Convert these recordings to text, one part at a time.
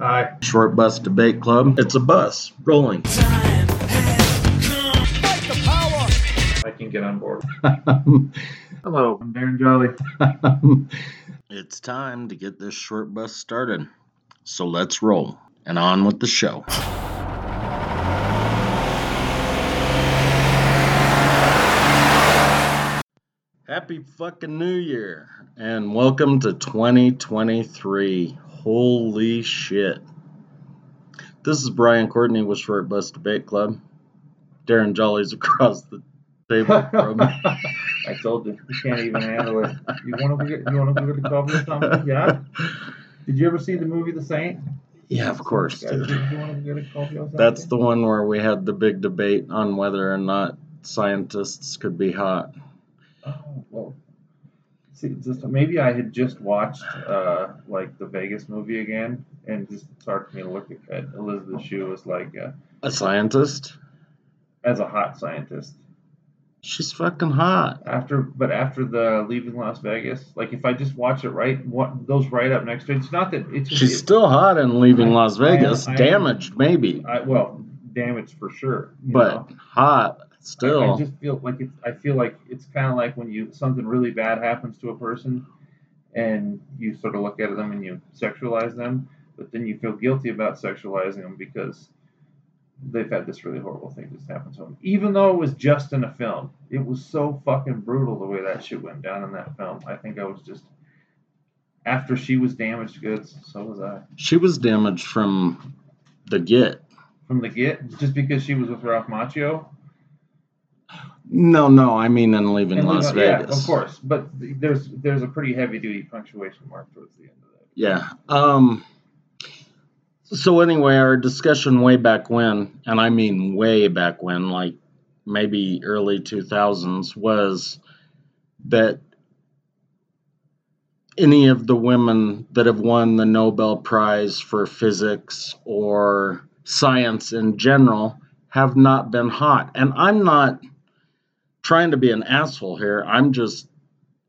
Hi. Short Bus Debate Club. It's a bus rolling. I can get on board. Hello, I'm Darren Jolly. it's time to get this short bus started. So let's roll and on with the show. Happy fucking New Year and welcome to 2023. Holy shit. This is Brian Courtney with Short Bus Debate Club. Darren Jolly's across the table from me. I told you, you can't even handle it. You want to get, you want to go get a coffee or something? Yeah. Did you ever see the movie The Saint? Yeah, of course, dude. Did you want to get a coffee? That's the one where we had the big debate on whether or not scientists could be hot. Oh, well. See, just maybe I had just watched uh, like the Vegas movie again, and just started me to look at, Elizabeth Shue as like uh, A scientist? as a hot scientist. She's fucking hot. After, but after the leaving Las Vegas, like if I just watch it right, what those right up next to it, it's not that it's She's still hot in leaving I- Las I am- Vegas. I am- Damaged, maybe, I, well, damaged for sure. but know? hot I, I just feel like it's. I feel like it's kind of like when you something really bad happens to a person, and you sort of look at them and you sexualize them, but then you feel guilty about sexualizing them because they've had this really horrible thing just happen to them. Even though it was just in a film, it was so fucking brutal the way that shit went down in that film. I think I was just. After she was damaged goods, so was I. She was damaged from the get. From the get, just because she was with Ralph Macchio. No, no, I mean in leaving And Las leave- yeah, of course, but there's there's a pretty heavy duty punctuation mark towards the end of that. Yeah. Um so anyway, our discussion way back when, and I mean way back when, like maybe early 2000s was that any of the women that have won the Nobel Prize for physics or science in general have not been hot. And I'm not trying to be an asshole here. I'm just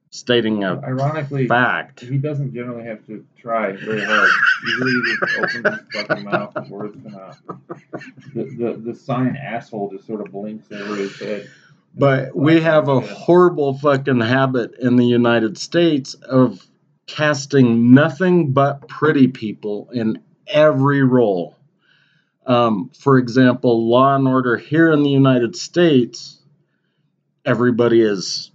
stating a Ironically, fact. he doesn't generally have to try very hard. Usually, he just opens his fucking mouth and words come out. The, the the sign asshole just sort of blinks over his head. But we have a horrible fucking habit in the United States of casting nothing but pretty people in every role. Um, for example, Law and Order here in the United States, everybody is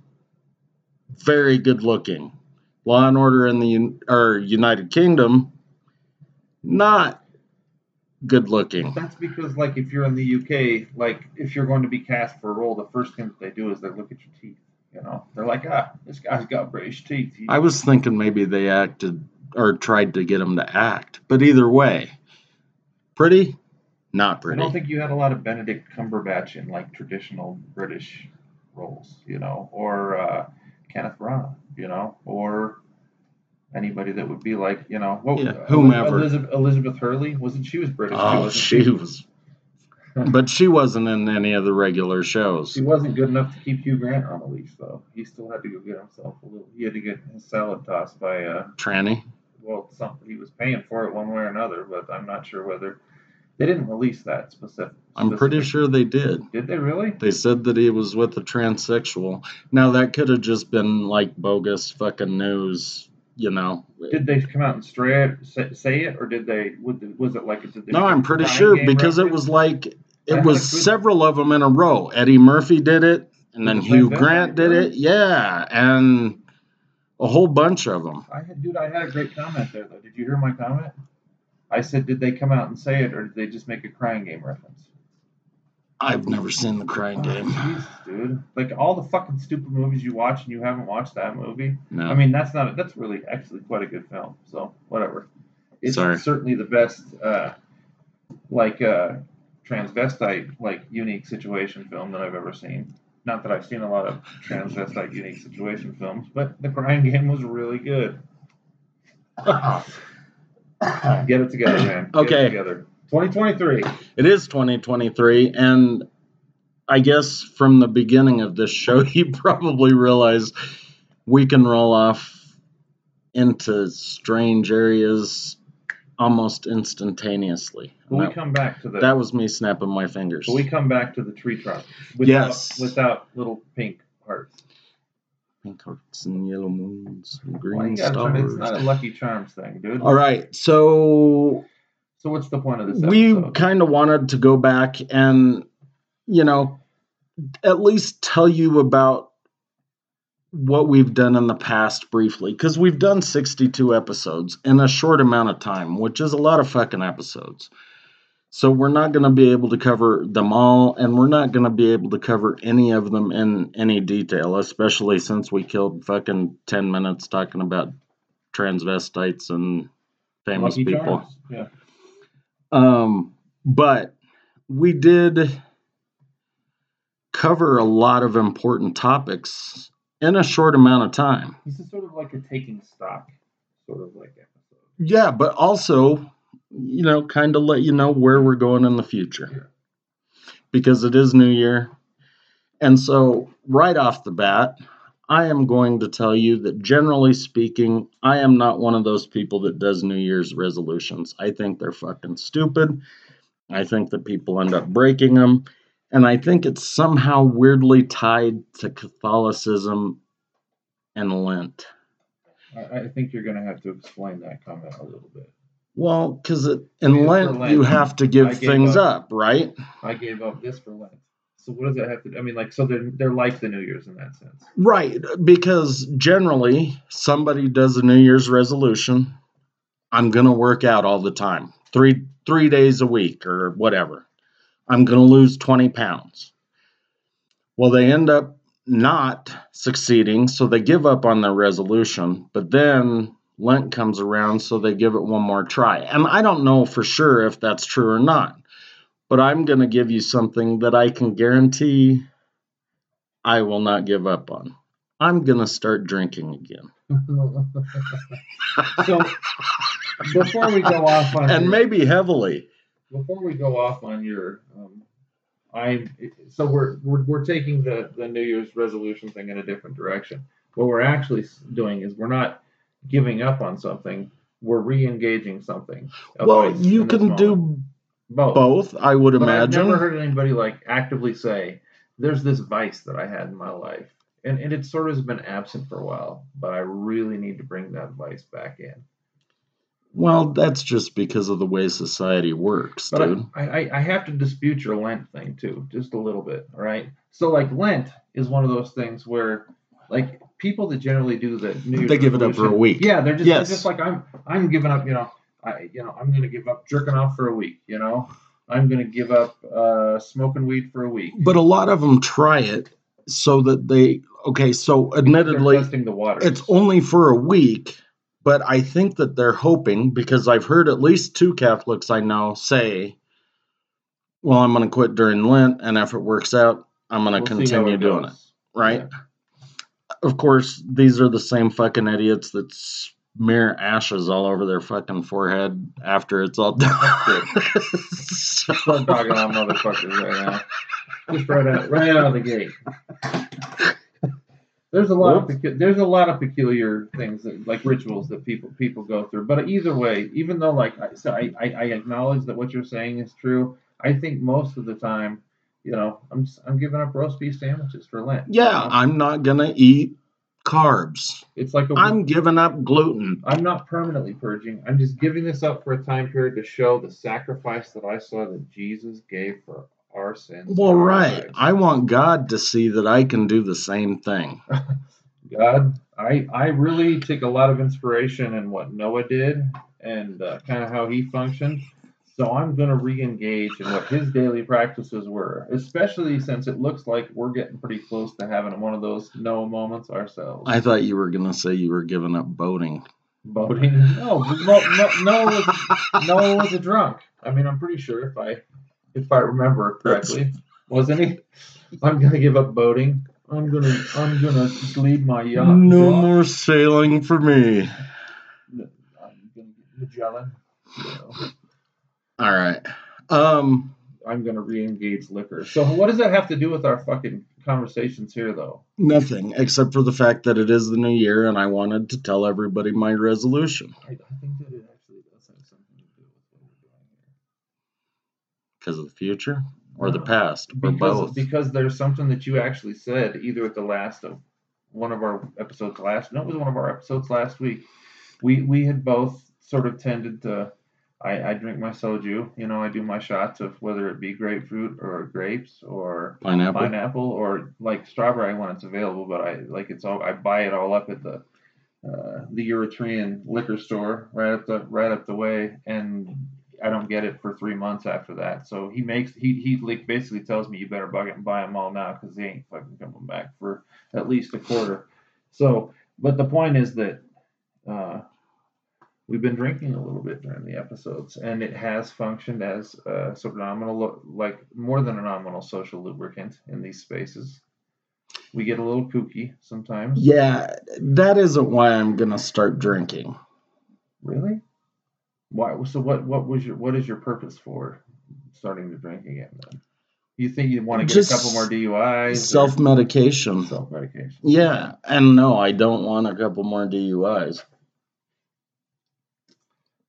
very good looking. Law and Order in the or United Kingdom, not good looking. That's because, like, if you're in the UK, like, if you're going to be cast for a role, the first thing that they do is they look at your teeth. You know, they're like, ah, this guy's got British teeth. He- I was thinking maybe they acted or tried to get him to act, but either way, pretty, not pretty. I don't think you had a lot of Benedict Cumberbatch in like traditional British roles, you know, or uh, Kenneth Branagh, you know, or anybody that would be like, you know, what Yeah, whomever. Elizabeth, Elizabeth Hurley wasn't she was British? oh, wasn't she was, but she wasn't in any of the regular shows. She wasn't good enough to keep Hugh Grant on a leash, though. He still had to go get himself a little. He had to get his salad tossed by, uh, Tranny. well, something he was paying for it one way or another, but I'm not sure whether they didn't release that specific. I'm pretty sure they did. Did they really? They said that he was with a transsexual. Now that could have just been like bogus fucking news, you know. Did they come out and straight say, say it, or did they? Was it like? Did they No, I'm pretty sure because it was like it was several of them in a row. Eddie Murphy did it, and then Did the same Hugh? Grant did it. Yeah, and a whole bunch of them. I had, dude, I had a great comment there though. Did you hear my comment? I said, did they come out and say it, or did they just make a crying game reference? I've never seen the Crying Oh, Game. Jesus, dude. Like all the fucking stupid movies you watch and you haven't watched that movie. No, I mean, that's not. a, That's really actually quite a good film. So whatever. It's Sorry. certainly the best, uh, like uh, transvestite, like unique situation film that I've ever seen. Not that I've seen a lot of transvestite unique situation films, but The Crying Game was really good. Get it together, man. Get Okay. it together. 2023. it is 2023, and I guess from the beginning of this show, you probably realize we can roll off into strange areas almost instantaneously. But we That, come back to the. that was me snapping my fingers. but we come back to the tree trunk. Without, Yes. Without little pink hearts. Pink hearts and yellow moons and green you gotta it's stars. not a Lucky Charms thing, dude. All right, so So what's the point of this we kind of wanted to go back and you know at least tell you about what we've done in the past briefly because we've done 62 episodes in a short amount of time which is a lot of fucking episodes so we're not going to be able to cover them all and we're not going to be able to cover any of them in any detail especially since we killed fucking 10 minutes talking about transvestites and famous Lucky people Charms. Yeah. um, but we did cover a lot of important topics in a short amount of time. This is sort of like a taking stock, sort of like episode. Yeah, but also, you know, kind of let you know where we're going in the future because it is New Year. And so, right off the bat, I am going to tell you that generally speaking, I am not one of those people that does New Year's resolutions. I think they're fucking stupid. I think that people end up breaking them. And I think it's somehow weirdly tied to Catholicism and Lent. I, think you're going to have to explain that comment a little bit. Well, because in Yeah, Lent, Lent, you have to give things up. up, right? I gave up this for Lent. So what does that have to? Do? I mean, like, so they're they're like the New Year's in that sense. Right, because generally somebody does a New Year's resolution. I'm gonna work out all the time, three three days a week or whatever. I'm gonna lose 20 pounds. Well, they end up not succeeding, so they give up on their resolution. But then Lent comes around, so they give it one more try. And I don't know for sure if that's true or not. But I'm gonna give you something that I can guarantee I will not give up on. I'm going to start drinking again. so before we go off on And your- maybe heavily. before we go off on your um, I'm so we're, we're we're taking the the New Year's resolution thing in a different direction. What we're actually doing is we're not giving up on something. We're re-engaging something. Well, you can do both. both, I would But I've imagine. never heard anybody like actively say, "There's this vice that I had in my life," and and it sort of has been absent for a while. But I really need to bring that vice back in. Well, that's just because of the way society works, But dude. I, I, I have to dispute your Lent thing too, just a little bit. All right. So like Lent is one of those things where like people that generally do the New Year's They give it up for a week. Yeah, they're just Yes. they're just like I'm I'm giving up. You know, I you know I'm gonna give up jerking off for a week. You know, I'm gonna give up uh, smoking weed for a week. But a lot of them try it so that they, okay, so admittedly, testing the waters. it's only for a week, but I think that they're hoping because I've heard at least two Catholics I know say, well, I'm going to quit during Lent, and if it works out, I'm going to We'll continue doing it. right? Yeah. Of course, these are the same fucking idiots that smear ashes all over their fucking forehead after it's all done. So- Start talking about motherfuckers right now. Just right out, right out of the gate. There's a lot of Whoops. pecu- there's a lot of peculiar things that, like rituals that people people go through. But either way, even though like so I, I I acknowledge that what you're saying is true, I think most of the time, you know, I'm just, I'm giving up roast beef sandwiches for Lent. you yeah, know? I'm not gonna eat carbs. it's like a I'm giving up gluten. I'm not permanently purging. I'm just giving this up for a time period to show the sacrifice that I saw that Jesus gave for our sins. Well, right. lives. I want God to see that I can do the same thing. God, I I really take a lot of inspiration in what Noah did and uh, kind of how he functioned. So I'm going to re-engage in what his daily practices were, especially since it looks like we're getting pretty close to having one of those Noah moments ourselves. I thought you were gonna say you were giving up boating. Boating? No, no, no, Noah was Noah was a drunk. I mean, I'm pretty sure if I if I remember correctly, wasn't he? I'm gonna give up boating. I'm gonna I'm gonna just leave my yacht. No drunk. more sailing for me. I'm gonna get Magellan. You know, All right. Um, I'm gonna re-engage liquor. So what does that have to do with our fucking conversations here, though? nothing except for the fact that it is the new year, and I wanted to tell everybody my resolution. I, I think that it actually does have something to do Because of the future or the past or because both? because there's something that you actually said either at the last of one of our episodes last no it was one of our episodes last week we we had both sort of tended to I, I drink my soju you know I do my shots of whether it be grapefruit or grapes or Pineapple. pineapple or like strawberry when it's available but I like it's all I buy it all up at the uh, the Eritrean liquor store right up the right up the way and I don't get it for three months after that. So he makes he he like basically tells me you better bug it and buy them all now because they ain't fucking coming back for at least a quarter. So, but the point is that uh, we've been drinking a little bit during the episodes, and it has functioned as a sort of nominal, like more than a nominal social lubricant in these spaces. We get a little kooky sometimes. Yeah, that isn't why I'm gonna start drinking. Really? Why? So what? What was your? What is your purpose for starting to drink again? Then you think you want to get Just a couple more DUIs? Self medication. Self medication. Yeah, and no, I don't want a couple more DUIs.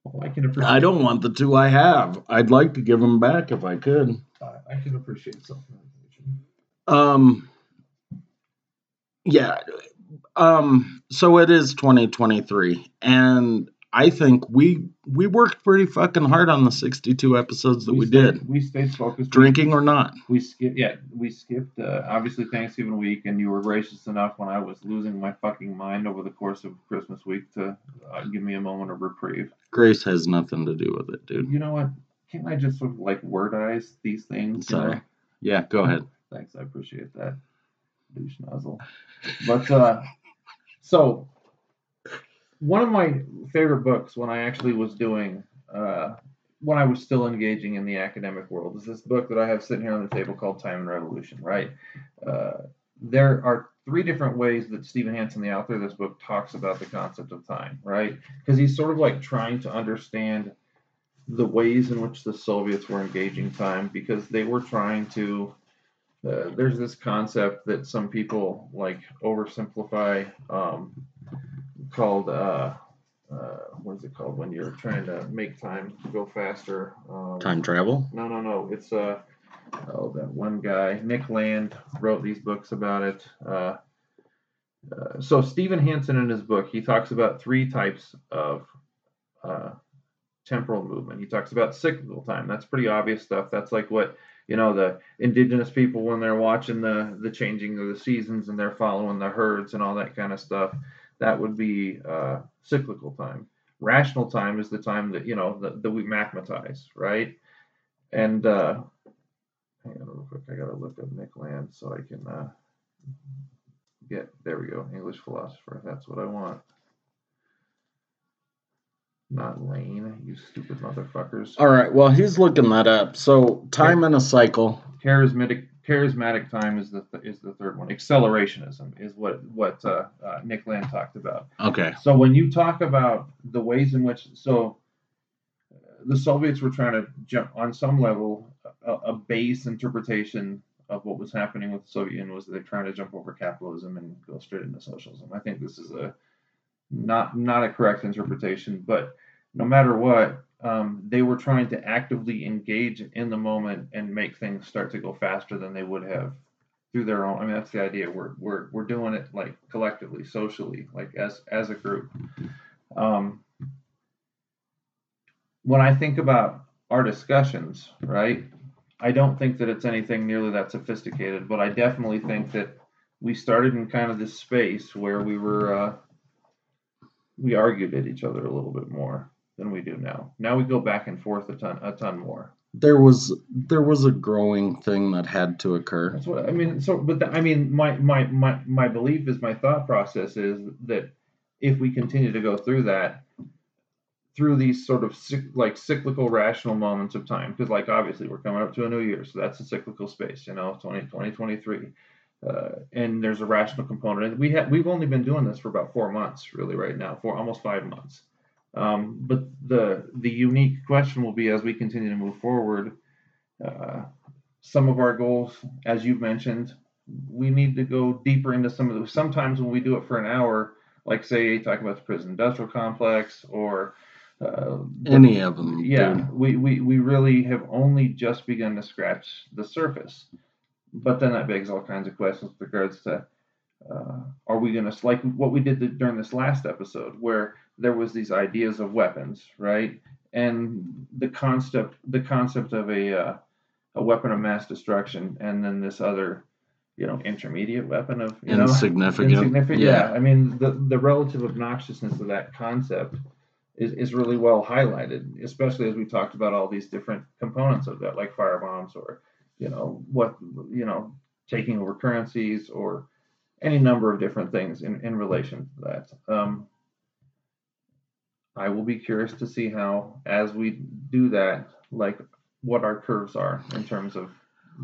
Well, I can appreciate. I don't want the two I have. I'd like to give them back if I could. I can appreciate medication. Um, yeah. Um, so it is 2023, and I think we we worked pretty fucking hard on the 62 episodes that we, did, We stayed focused. drinking or not. We skipped. Yeah, we skipped. Uh, obviously Thanksgiving week, and you were gracious enough when I was losing my fucking mind over the course of Christmas week to uh, give me a moment of reprieve. Grace has nothing to do with it, dude. You know what? Can't I just sort of like wordize these things? you know? Sorry. Yeah, go ahead. Thanks, I appreciate that. Douche nozzle. But uh so one of my favorite books when I actually was doing uh when I was still engaging in the academic world is this book that I have sitting here on the table called Time and Revolution, right? Uh, there are three different ways that Stephen Hanson, the author of this book, talks about the concept of time, right? Because he's sort of like trying to understand the ways in which the Soviets were engaging time because they were trying to. Uh, there's this concept that some people like oversimplify um, called uh, uh, what is it called when you're trying to make time go faster? Um, Time travel? no, no, no. It's uh oh that one guy, Nick Land, wrote these books about it. Uh, uh, so Stephen Hanson in his book, he talks about three types of uh, temporal movement. He talks about cyclical time. That's pretty obvious stuff. That's like what you know the indigenous people when they're watching the the changing of the seasons and they're following the herds and all that kind of stuff. That would be uh, cyclical time. Rational time is the time that you know that, that we mathematize, right? And uh, hang on real quick, I gotta look up Nick Land so I can uh, get there. We go, English philosopher. That's what I want. Not Lane, you stupid motherfuckers. All right, well, he's looking that up. So, time in a cycle. Charismatic, charismatic time is the th- is the third one. Accelerationism is what what uh, uh, Nick Land talked about. Okay. So when you talk about the ways in which so uh, the Soviets were trying to jump on some level a, a base interpretation of what was happening with the Soviet Union was they're trying to jump over capitalism and go straight into socialism. I think this is a not not a correct interpretation, but no matter what, um, they were trying to actively engage in the moment and make things start to go faster than they would have through their own. I mean, that's the idea. We're we're we're doing it like collectively, socially, like as as a group. Um, when I think about our discussions, right, I don't think that it's anything nearly that sophisticated, but I definitely think that we started in kind of this space where we were uh, we argued at each other a little bit more than we do now. Now we go back and forth a ton a ton more. There was there was a growing thing that had to occur. That's what I mean. So, but the, I mean, my my my my belief is my thought process is that if we continue to go through that, through these sort of like cyclical rational moments of time, because like obviously we're coming up to a new year, so that's a cyclical space, you know, 20, 2023. Uh, and there's a rational component. And we have we've only been doing this for about four months, really, right now, for almost five months. Um, but the the unique question will be as we continue to move forward. Uh, some of our goals, as you've mentioned, we need to go deeper into some of those. Sometimes when we do it for an hour, like say talk about the prison industrial complex or Uh, Any of them. yeah, dude. we, we, we really have only just begun to scratch the surface. But then that begs all kinds of questions with regards to uh, are we going to, like what we did th- during this last episode, where there was these ideas of weapons, right? And the concept, the concept of a, uh, a weapon of mass destruction, and then this other, you know, intermediate weapon of, you know, Insignificant. insignificant. Yeah. Yeah. I mean, the, the relative obnoxiousness of that concept is, is really well highlighted, especially as we talked about all these different components of that, like firebombs or, you know, what, you know, taking over currencies or any number of different things in, in relation to that. Um, I will be curious to see how, as we do that, like what our curves are in terms of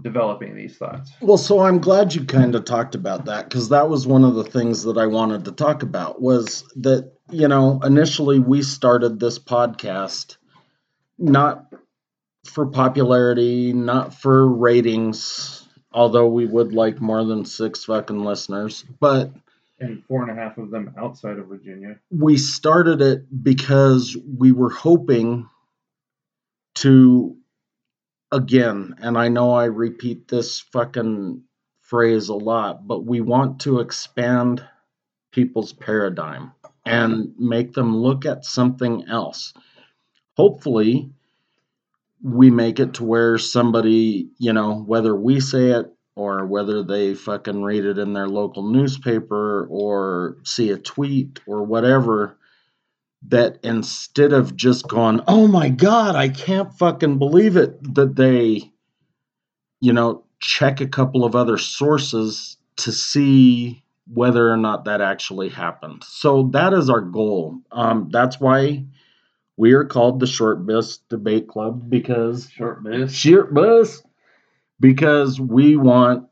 developing these thoughts. Well, so I'm glad you kind of talked about that because that was one of the things that I wanted to talk about was that, you know, initially we started this podcast not for popularity, not for ratings, although we would like more than six fucking listeners, but And four and a half of them outside of Virginia. we started it because we were hoping to again and i know i repeat this fucking phrase a lot but we want to expand people's paradigm and make them look at something else hopefully we make it to where somebody you know whether we say it or whether they fucking read it in their local newspaper or see a tweet or whatever that instead of just going, oh my God, I can't fucking believe it, that they, you know, check a couple of other sources to see whether or not that actually happened. So that is our goal. Um, that's why we are called the Short Bus Debate Club because Short miss. Short Bus because we want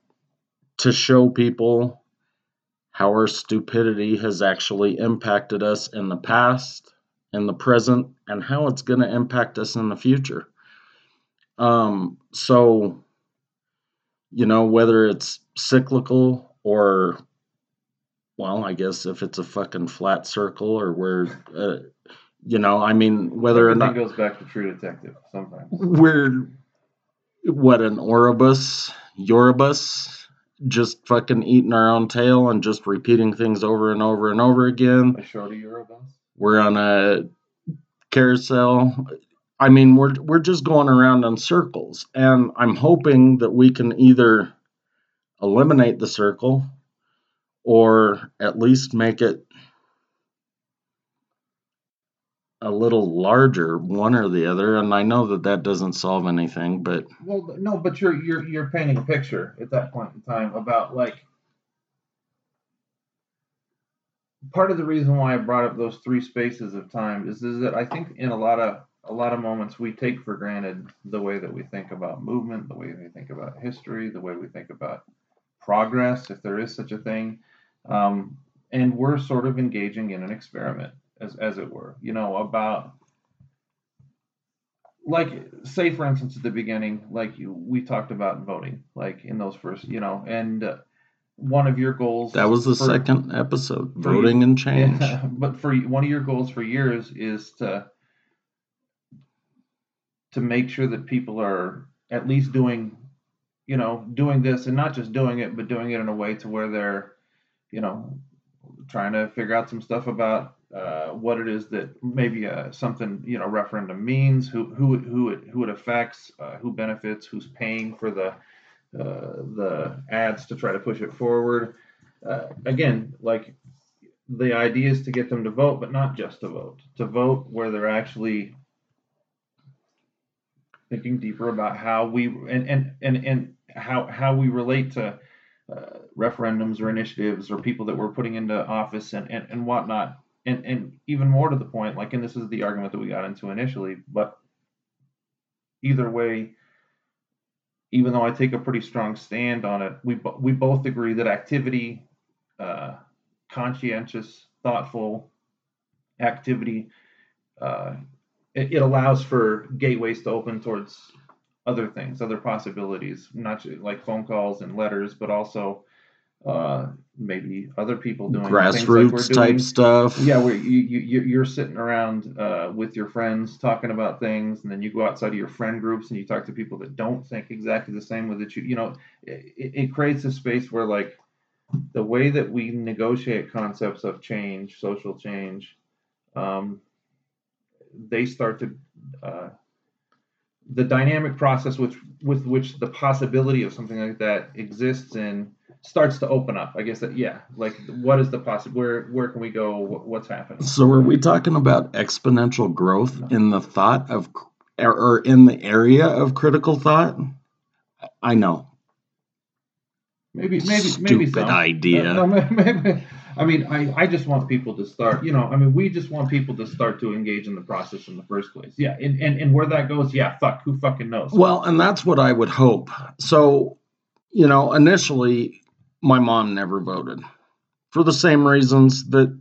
to show people how our stupidity has actually impacted us in the past, in the present, and how it's going to impact us in the future. Um, so, you know, whether it's cyclical or, well, I guess if it's a fucking flat circle or where, uh, you know, I mean, whether or not goes back to True Detective sometimes. we're what an Oribus, Yoribus, just fucking eating our own tail and just repeating things over and over and over again. A shorty. We're on a carousel. I mean, we're we're just going around in circles, and I'm hoping that we can either eliminate the circle or at least make it a little larger, one or the other. And I know that that doesn't solve anything, but Well, no, but you're you're you're painting a picture at that point in time about like part of the reason why I brought up those three spaces of time is is that I think in a lot of a lot of moments we take for granted the way that we think about movement, the way we think about history, the way we think about progress, if there is such a thing, um, and we're sort of engaging in an experiment, as as it were, you know, about like say for instance at the beginning like you, we talked about voting like in those first you know and uh, one of your goals that was the for- second episode for you- voting and change. yeah, but for one of your goals for years is to to make sure that people are at least doing you know doing this and not just doing it but doing it in a way to where they're you know trying to figure out some stuff about uh, what it is that maybe uh, something you know referendum means who who who it who it affects uh, who benefits who's paying for the uh, the ads to try to push it forward uh, again like the idea is to get them to vote, but not just to vote. To vote where they're actually thinking deeper about how we and and and, and how how we relate to uh, referendums or initiatives or people that we're putting into office and and, and whatnot. And and even more to the point, like and this is the argument that we got into initially, but either way, even though I take a pretty strong stand on it, we we both agree that activity. Uh, conscientious, thoughtful activity. Uh, it, it allows for gateways to open towards other things, other possibilities, not like phone calls and letters, but also uh, maybe other people doing grassroots like type doing. stuff. Yeah, where you, you you're sitting around uh, with your friends talking about things, and then you go outside of your friend groups and you talk to people that don't think exactly the same way that You you know, it, it creates a space where like the way that we negotiate concepts of change, social change, um, they start to uh, the dynamic process with with which the possibility of something like that exists in starts to open up. I guess that yeah, like what is the possible? Where where can we go? What's happening? So are we talking about exponential growth no. in the thought of er, or in the area of critical thought? I know. Maybe maybe Stupid maybe some. idea. No, no, maybe, I mean, I, I just want people to start, you know, I mean, we just want people to start to engage in the process in the first place. Yeah. And, and, and where that goes, yeah, fuck, who fucking knows? Well, and that's what I would hope. So, you know, initially, my mom never voted for the same reasons that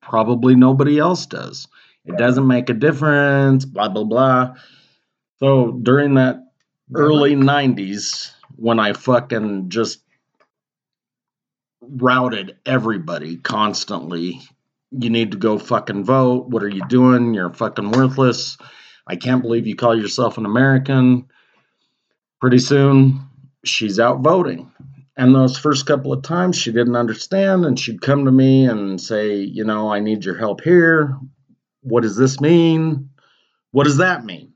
probably nobody else does. It doesn't make a difference, blah, blah, blah. So during that early 90s, when I fucking just routed everybody constantly. You need to go fucking vote. What are you doing? You're fucking worthless. I can't believe you call yourself an American. Pretty soon, she's out voting. And those first couple of times, she didn't understand, and she'd come to me and say, You know, I need your help here. What does this mean? What does that mean?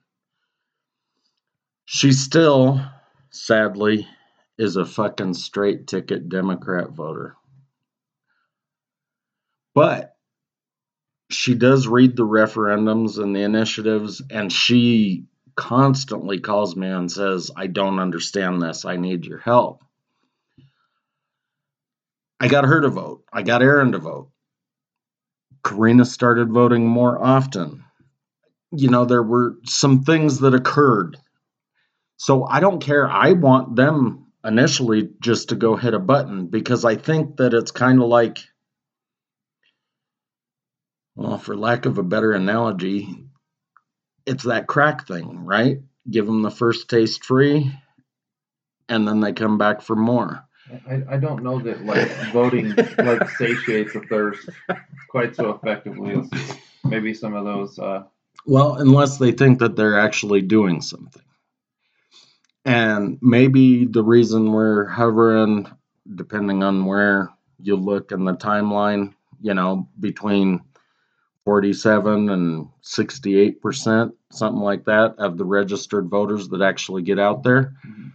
She still, sadly, is a fucking straight ticket Democrat voter. But she does read the referendums and the initiatives, and she constantly calls me and says, I don't understand this. I need your help. I got her to vote. I got Aaron to vote. Karina started voting more often. You know, there were some things that occurred. So I don't care. I want them initially just to go hit a button because I think that it's kind of like, well, for lack of a better analogy, it's that crack thing, right? Give them the first taste free and then they come back for more. I, I don't know that like voting like satiates a thirst quite so effectively as maybe some of those. Uh... Well, unless they think that they're actually doing something. And maybe the reason we're hovering, depending on where you look in the timeline, you know, between 47 and 68%, something like that, of the registered voters that actually get out there. Mm-hmm.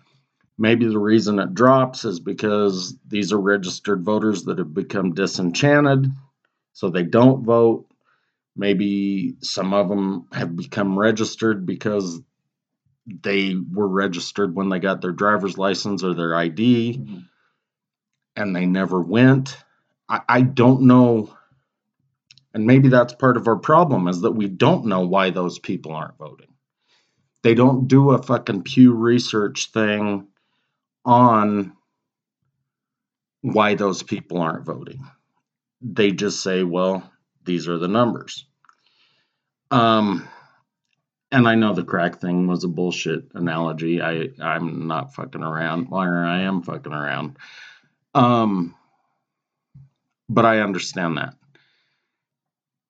Maybe the reason it drops is because these are registered voters that have become disenchanted, so they don't vote. Maybe some of them have become registered because they were registered when they got their driver's license or their ID mm-hmm. and they never went. I, I don't know. And maybe that's part of our problem is that we don't know why those people aren't voting. They don't do a fucking Pew Research thing on why those people aren't voting. They just say, well, these are the numbers. Um, and I know the crack thing was a bullshit analogy. I I'm not fucking around, or I am fucking around. Um, but I understand that.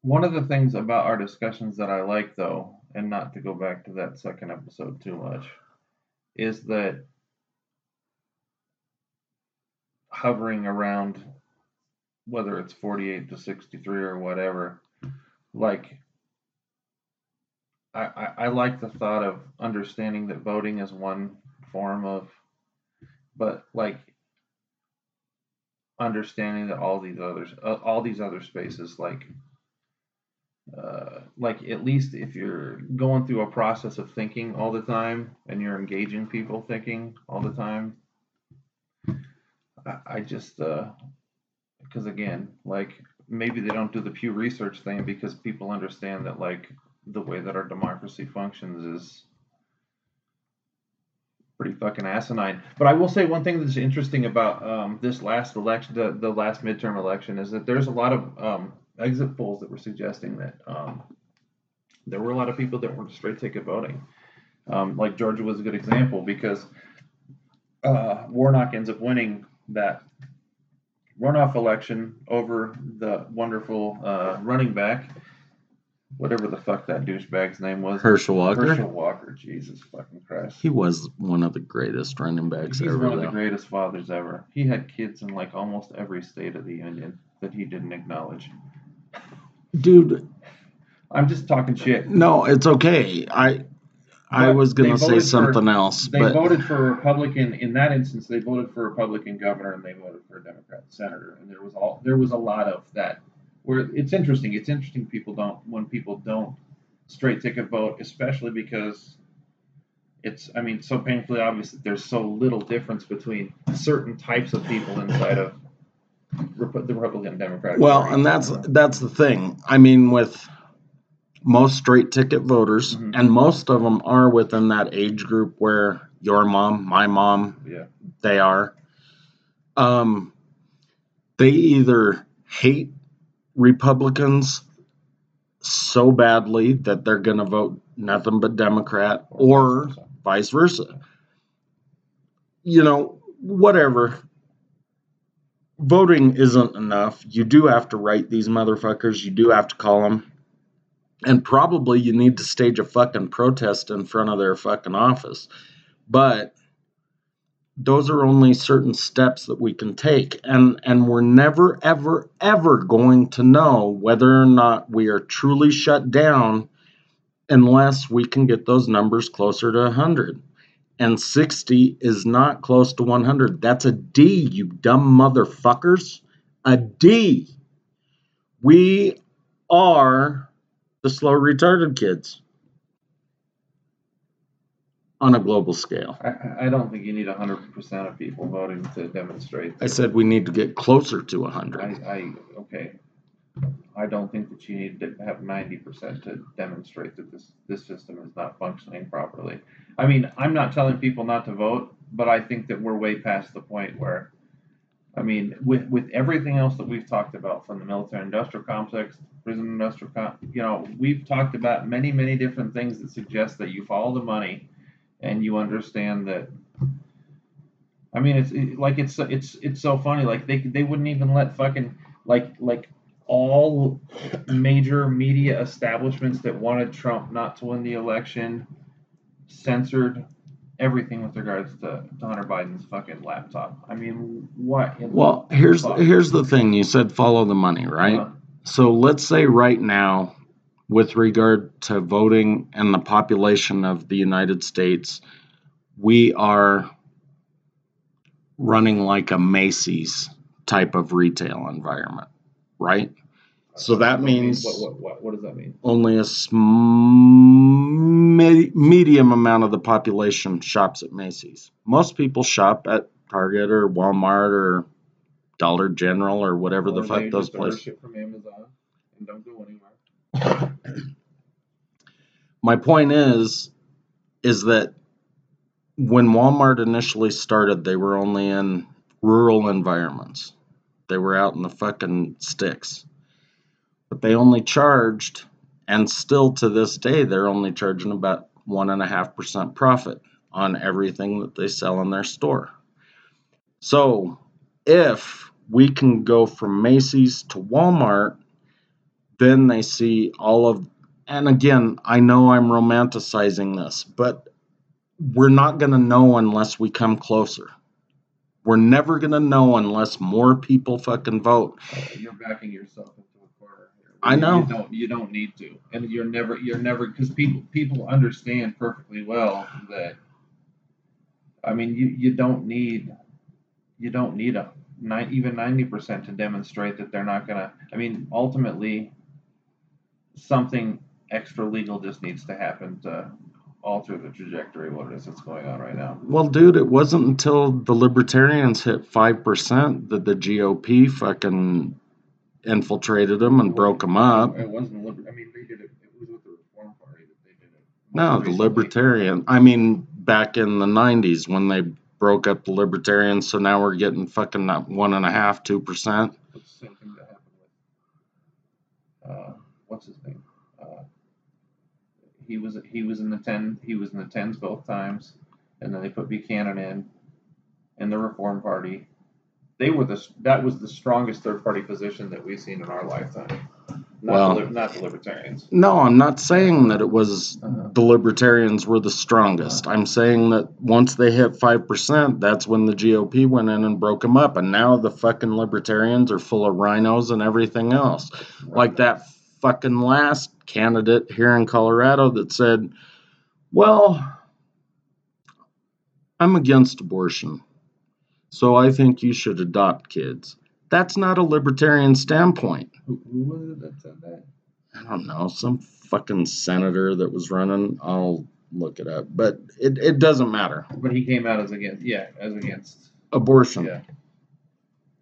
One of the things about our discussions that I like, though, and not to go back to that second episode too much, is that hovering around whether it's 48 to 63 or whatever, like I, I, I like the thought of understanding that voting is one form of, but like understanding that all these others, uh, all these other spaces, like, uh, like at least if you're going through a process of thinking all the time and you're engaging people thinking all the time, I, just, uh, because again, like maybe they don't do the Pew Research thing because people understand that like the way that our democracy functions is pretty fucking asinine. But I will say one thing that's interesting about um, this last election, the, the last midterm election, is that there's a lot of um, exit polls that were suggesting that um, there were a lot of people that were just straight ticket voting. Um, like Georgia was a good example because uh, Warnock ends up winning that runoff election over the wonderful uh, running back, whatever the fuck that douchebag's name was. Herschel Walker. Herschel Walker. Jesus fucking Christ. He was one of the greatest running backs He's ever. one of the greatest fathers ever. He had kids in like almost every state of the union that he didn't acknowledge. Dude, I'm just talking shit. no, it's okay. I I was gonna say voted for- something else, They but voted for a Republican in that instance. They voted for a Republican governor and they voted for a Democrat senator. And there was all there was a lot of that. Where it's interesting. It's interesting. People don't when people don't straight ticket vote, especially because it's. I mean, so painfully obvious that there's so little difference between certain types of people inside of the Republican and Democratic. well, Party. and that's that's the thing. I mean, with most straight ticket voters, Mhm. and most of them are within that age group where your mom, my mom, yeah. they are. Um, they either hate Republicans so badly that they're going to vote nothing but Democrat, or vice versa. You know, whatever. Voting isn't enough. You do have to write these motherfuckers. You do have to call them. And probably you need to stage a fucking protest in front of their fucking office. But those are only certain steps that we can take. And and we're never ever ever going to know whether or not we are truly shut down unless we can get those numbers closer to 100 and 60 is not close to 100 that's a d you dumb motherfuckers. A d. We are the slow retarded kids on a global scale I, I don't think you need 100% of people voting to demonstrate. I said we need to get closer to 100. I, I okay. I don't think that you need to have ninety percent to demonstrate that this this system is not functioning properly. I mean, I'm not telling people not to vote, but I think that we're way past the point where, I mean, with with everything else that we've talked about, from the military-industrial complex, prison industrial, com- you know, we've talked about many many different things that suggest that you follow the money, and you understand that I mean, it's it, like it's it's it's so funny. Like they they wouldn't even let fucking like like all major media establishments that wanted Trump not to win the election censored everything with regards to, to Hunter Biden's fucking laptop. I mean, what? the Well, here's fuck? here's the thing. You said follow the money, right? Uh, So let's say right now, with regard to voting and the population of the United States, we are running like a Macy's type of retail environment, right? So that means what what what, what does that mean? only a sm- medium amount of the population shops at Macy's. Most people shop at Target or Walmart or Dollar General or whatever the fuck those places. from Amazon and don't go anywhere. My point is, is that when Walmart initially started, they were only in rural environments. They were out in the fucking sticks. But they only charged, and still to this day, they're only charging about one and a half percent profit on everything that they sell in their store. So if we can go from Macy's to Walmart, then they see all of and again, I know I'm romanticizing this, but we're not going to know unless we come closer. We're never going to know unless more people fucking vote. You're backing yourself into a corner. Here. I know. You don't. You don't need to, and you're never. You're never because people people understand perfectly well that. I mean, you you don't need. You don't need a nine even ninety percent to demonstrate that they're not gonna. I mean, ultimately. Something extra legal just needs to happen to alter the trajectory of what it is that's going on right now. Well, dude, it wasn't until the libertarians hit 5% that the GOP fucking infiltrated them and broke them up. It wasn't. liber- I mean, they did it. It was with the Reform Party that they did it. No, the libertarian. I mean, back in the 90s when they broke up the libertarians, so now we're getting fucking that one and a half, two percent. It's the same thing that happened with uh, what's his name? Uh, he was he was in the ten he was in the tens both times, and then they put Buchanan in, in the Reform Party. They were the that was the strongest third party position that we've seen in our lifetime. Not, Well- the, not the libertarians. No, I'm not saying that it was Uh-huh. the libertarians were the strongest. I'm saying that once they hit 5%, that's when the GOP went in and broke them up. And now the fucking libertarians are full of RINOs and everything else. Like that fucking last candidate here in Colorado that said, Well, I'm against abortion. So I think you should adopt kids. That's not a libertarian standpoint. Who, who was it that said that? I don't know, some fucking senator that was running. I'll look it up, but it, it doesn't matter. But he came out as against, yeah, as against. Abortion. Yeah.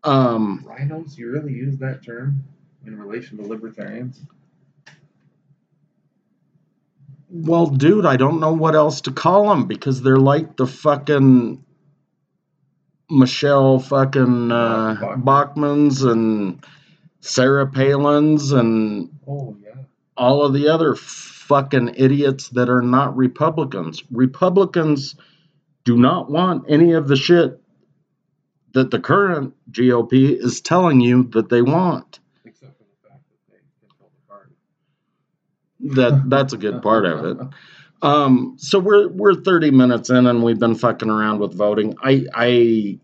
Um, RINOs, you really use that term in relation to libertarians? well, dude, I don't know what else to call them because they're like the fucking Michelle fucking uh, Bachmann. Bachmanns and Sarah Palins and Oh, yeah. all of the other fucking idiots that are not Republicans. Republicans do not want any of the shit that the current GOP is telling you that they want. Except for the fact that they control the party. That that's a good part of it. Um, so we're we're 30 minutes in and we've been fucking around with voting. I I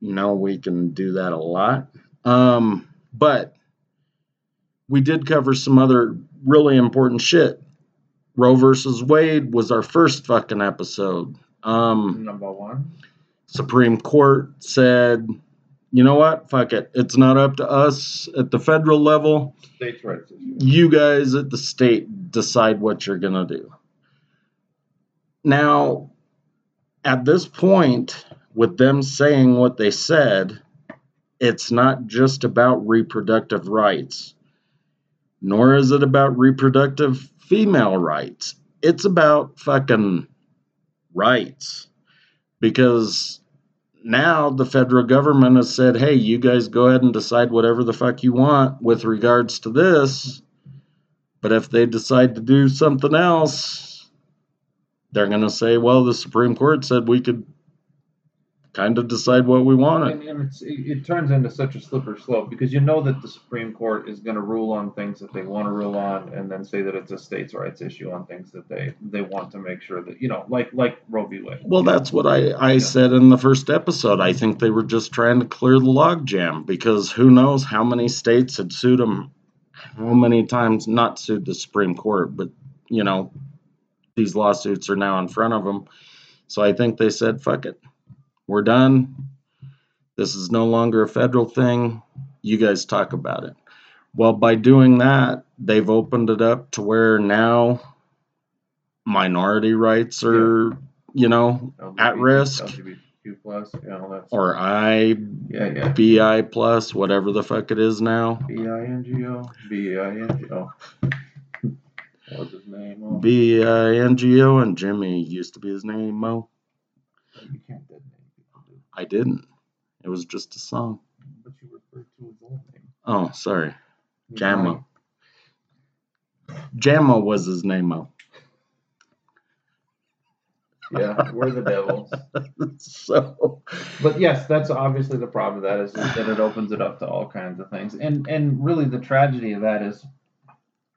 know we can do that a lot. Um, but we did cover some other really important shit. Roe versus Wade was our first fucking episode. Um, Number one. Supreme Court said, you know what? Fuck it. It's not up to us at the federal level States' rights you guys at the state decide what you're going to do. Now, at this point, with them saying what they said, it's not just about reproductive rights, nor is it about reproductive female rights. It's about fucking rights. Because now the federal government has said, hey, you guys go ahead and decide whatever the fuck you want with regards to this. But if they decide to do something else, they're going to say, well, the Supreme Court said we could kind of decide what we want. And, and it's, it, it turns into such a slippery slope because you know that the Supreme Court is going to rule on things that they want to rule on, and then say that it's a states' rights issue on things that they they want to make sure that you know, like like Roe v. Wade. Well, that's what I, I said in the first episode. I think they were just trying to clear the logjam because who knows how many states had sued them, how many times, not sued the Supreme Court, but, you know, these lawsuits are now in front of them. So I think they said, fuck it. We're done. This is no longer a federal thing. You guys talk about it. Well, by doing that, they've opened it up to where now minority rights are, you know, At risk. LGBTQ plus, you know, or I yeah, yeah. BI plus, whatever the fuck it is now. B I N G O B I N G O. What was his name? Oh, B I N G O and Jimmy used to be his name, Mo. you can't dead name people, dude. I didn't. It was just a song. But you referred to his old name. Oh, sorry. He's Jammo. Jammo was his name, Mo. Yeah, we're the devils. so, But yes, that's obviously the problem with that is, is that it opens it up to all kinds of things. And and really the tragedy of that is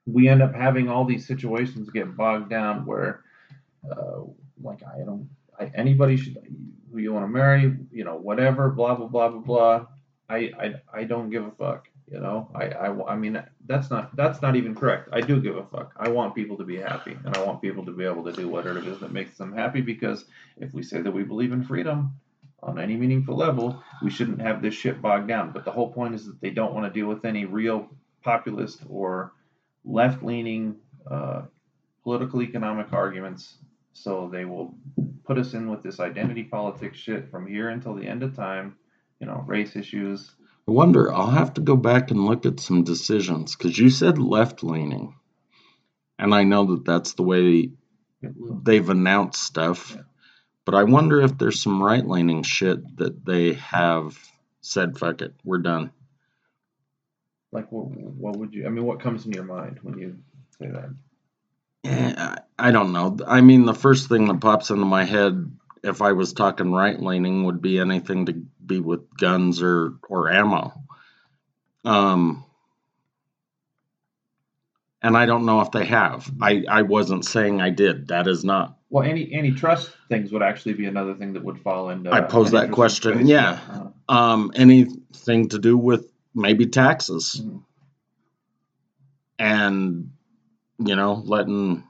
we end up having all these situations get bogged down where uh, like I don't I, anybody should who you want to marry, you know, whatever, blah blah blah blah blah. I I, I don't give a fuck. You know, I, I, I mean that's not that's not even correct. I do give a fuck. I want people to be happy, and I want people to be able to do whatever it is that makes them happy. Because if we say that we believe in freedom, on any meaningful level, we shouldn't have this shit bogged down. But the whole point is that they don't want to deal with any real populist or left leaning uh, political economic arguments. So they will put us in with this identity politics shit from here until the end of time, you know, race issues. I wonder, I'll have to go back and look at some decisions because you said left leaning. And I know that that's the way they've announced stuff. Yeah. But I wonder if there's some right leaning shit that they have said, fuck it, we're done. Like, what, what would you, I mean, what comes in your mind when you say that? I don't know. I mean, the first thing that pops into my head if I was talking right leaning, would be anything to be with guns or or ammo. Um, and I don't know if they have. I I wasn't saying I did. That is not. Well, any antitrust things would actually be another thing that would fall into. I posed an that question. space. Yeah. Uh, Um, anything to do with maybe taxes mhm. and you know letting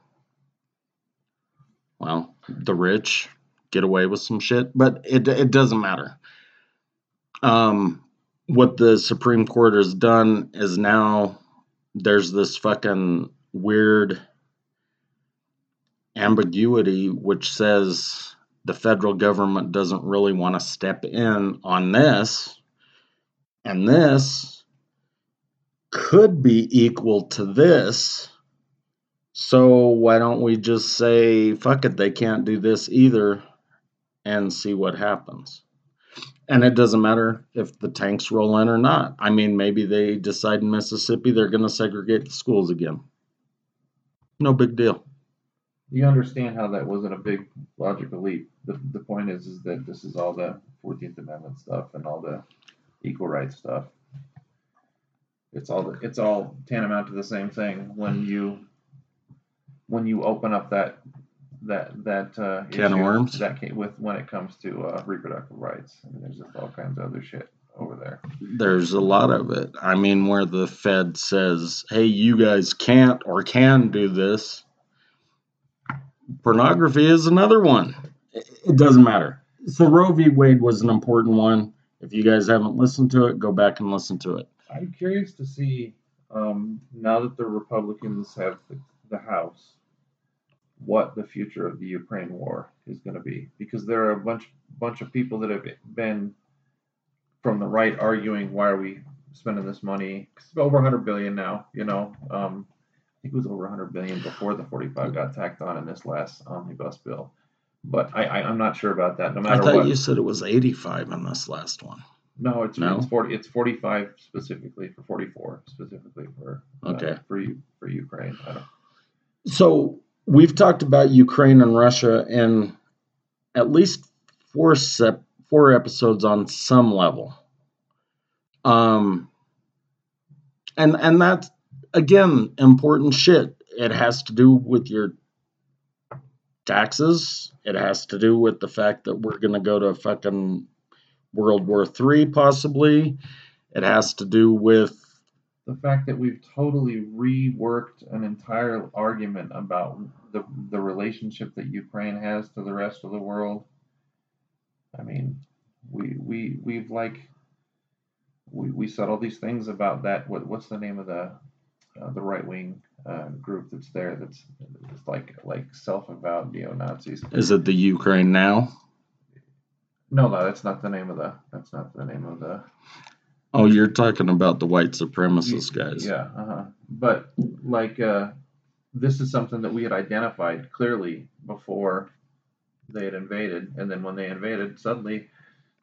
well the rich get away with some shit, but it it doesn't matter. Um, what the Supreme Court has done is now there's this fucking weird ambiguity which says the federal government doesn't really want to step in on this, and this could be equal to this. So why don't we just say, fuck it, they can't do this either and see what happens? And it doesn't matter if the tanks roll in or not. I mean, maybe they decide in Mississippi they're going to segregate the schools again. No big deal. You understand how that wasn't a big logical leap. The, the point is, is that this is all the Fourteenth Amendment stuff and all the equal rights stuff. It's all the, it's all tantamount to the same thing when you when you open up that that that uh, Can of worms? that ca- with when it comes to uh, reproductive rights. I mean, there's just all kinds of other shit over there. There's a lot of it. I mean, where the Fed says, hey, you guys can't or can do this. Pornography is another one. It it doesn't matter. So, Roe v. Wade was an important one. If you guys haven't listened to it, go back and listen to it. I'm curious to see um, now that the Republicans have the, the House, what the future of the Ukraine war is going to be, because there are a bunch bunch of people that have been from the right arguing why are we spending this money? 'Cause It's over 100 billion now. You know, um, I think it was over 100 billion before the 45 got tacked on in this last omnibus bill. But I, I I'm not sure about that. No matter I thought what. you said it was 85 in this last one. No, it's No? it's forty. It's forty five specifically for forty four specifically for uh, for you for Ukraine. I don't, So, we've talked about Ukraine and Russia in at least four sep- four episodes on some level. Um, and and that's again important shit. It has to do with your taxes. It has to do with the fact that we're gonna go to fucking World War Three possibly. It has to do with the fact that we've totally reworked an entire argument about the the relationship that Ukraine has to the rest of the world. I mean, we we we've like we, we said all these things about that. What what's the name of the uh, the right wing uh, group that's there? That's it's like like self avowed neo Nazis. is it the Ukraine now? No, no, that's not the name of the. That's not the name of the. Oh, you're talking about the white supremacist guys. Yeah, uh-huh. But like, uh, this is something that we had identified clearly before they had invaded, and then when they invaded, suddenly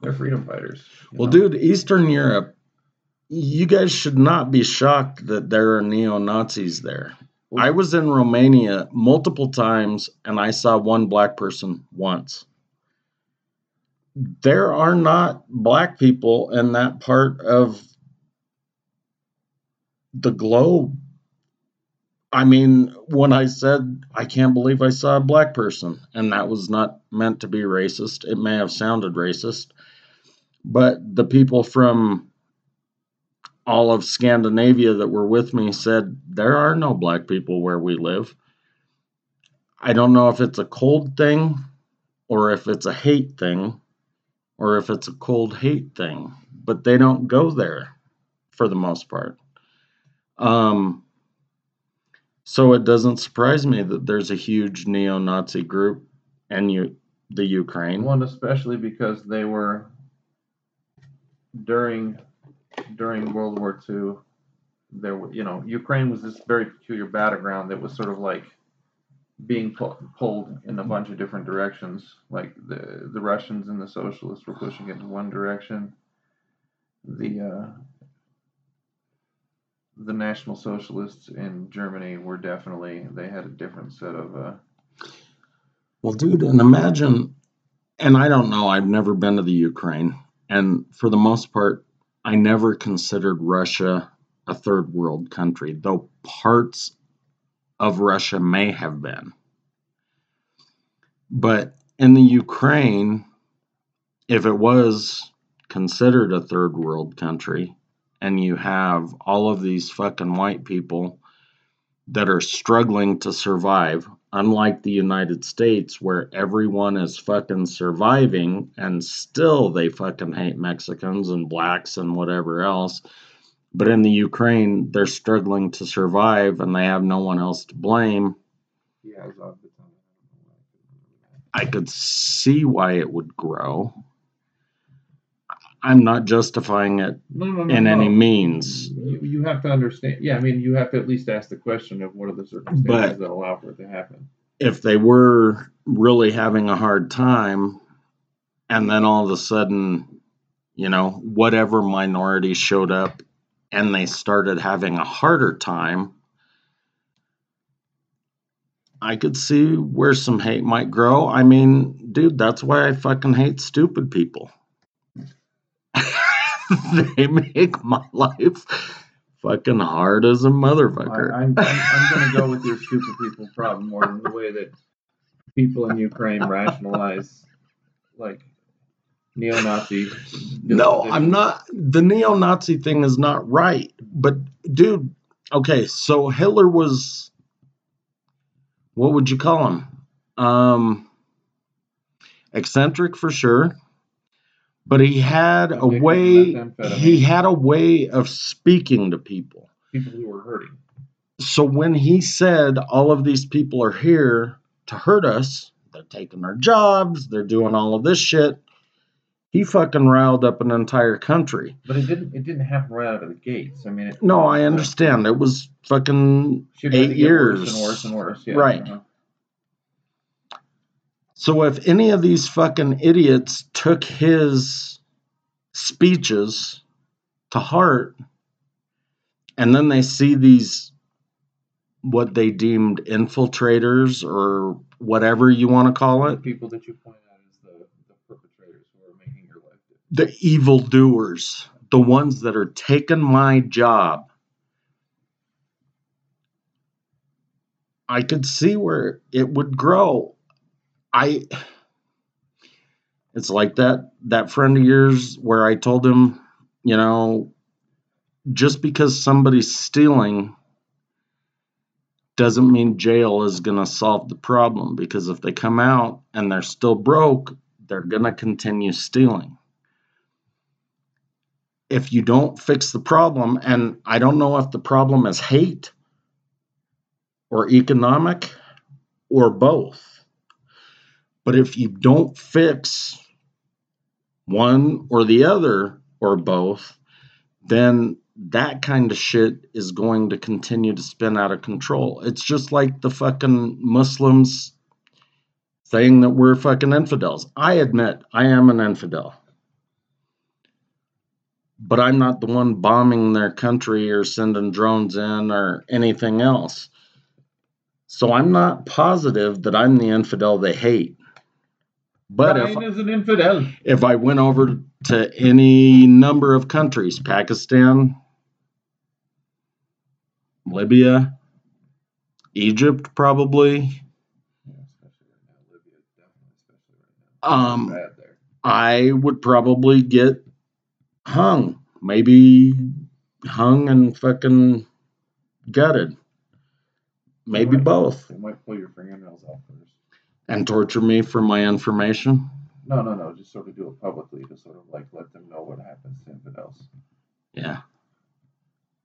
they're freedom fighters. Well, know? dude, Eastern Europe, you guys should not be shocked that there are neo Nazis there. I was in Romania multiple times and I saw one black person once. There are not black people in that part of the globe. I mean, when I said I can't believe I saw a black person, and that was not meant to be racist, it may have sounded racist, but the people from all of Scandinavia that were with me said there are no black people where we live. I don't know if it's a cold thing or if it's a hate thing or if it's a cold hate thing, but they don't go there for the most part. Um, so it doesn't surprise me that there's a huge neo-Nazi group in you, the Ukraine. One especially because they were during during World War II. There, were, you know, Ukraine was this very peculiar battleground that was sort of like being pu- pulled in a bunch of different directions. Like the the Russians and the socialists were pushing it in one direction. The uh, the National Socialists in Germany were definitely they had a different set of uh, Well, dude, and imagine and I don't know, I've never been to the Ukraine. And for the most part, I never considered Russia a third world country, though parts of Russia may have been. But in the Ukraine, if it was considered a third world country, and you have all of these fucking white people that are struggling to survive, unlike the United States where everyone is fucking surviving and still they fucking hate Mexicans and blacks and whatever else. But in the Ukraine, they're struggling to survive and they have no one else to blame. Yeah, I could see why it would grow. I'm not justifying it no, no, no, in any means. You, you have to understand. Yeah, I mean, you have to at least ask the question of what are the circumstances But- that allow for it to happen. If they were really having a hard time, and then all of a sudden, you know, whatever minority showed up and they started having a harder time, I could see where some hate might grow. I mean, dude, that's why I fucking hate stupid people. they make my life fucking hard as a motherfucker. I, I'm going to go with your stupid people problem more than the way that people in Ukraine rationalize, like, neo-Nazi. No. I'm not. The neo Nazi thing is not right. But, dude, okay, so Hitler was. What would you call him? Um, eccentric for sure. But he had a way. He had a way of speaking to people. People who were hurting. So when he said all of these people are here to hurt us, they're taking our jobs, they're doing all of this shit. He fucking riled up an entire country. But it didn't. It didn't happen right out of the gates. I mean, it, No, I understand. It was fucking Shit had to eight get worse years. and worse and worse. Yeah, Right. uh-huh. So if any of these fucking idiots took his speeches to heart and then they see these what they deemed infiltrators or whatever you want to call it, people that you point out as the, the perpetrators who are making your life difficult. The evildoers, the ones that are taking my job. I could see where it would grow. I it's like that that friend of yours where I told him, you know, just because somebody's stealing doesn't mean jail is going to solve the problem because if they come out and they're still broke, they're going to continue stealing. If you don't fix the problem, and I don't know if the problem is hate or economic or both, but if you don't fix one or the other or both, then that kind of shit is going to continue to spin out of control. It's just like the fucking Muslims saying that we're fucking infidels. I admit I am an infidel. But I'm not the one bombing their country or sending drones in or anything else. So I'm not positive that I'm the infidel they hate. But if is an infidel. if I went over to any number of countries, Pakistan, Libya, Egypt, probably, Yeah, especially right now, Libya, definitely, especially right now. um, It's bad there. I would probably get hung. Maybe hung and fucking gutted. Maybe both. They might pull your fingernails off first. And torture me for my information. No, no, no. Just sort of do it publicly to sort of like let them know what happens to infidels. Yeah.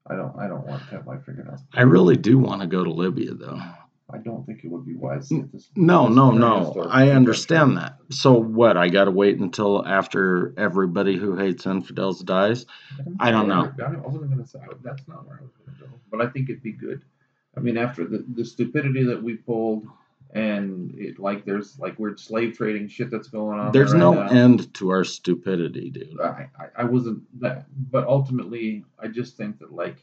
I don't. I don't want to have my fingernails. I really do want to go to Libya, though. I don't think it would be wise. this- No, no, no. I understand that. So what? I got to wait until after everybody who hates infidels dies. I don't know. I wasn't going to say that's not where I was going to go, but I think it'd be good. I mean, after the, the stupidity that we pulled, and it like there's like weird slave trading shit that's going on. There's there no now. end to our stupidity, dude. I, I, I wasn't that, but ultimately, I just think that like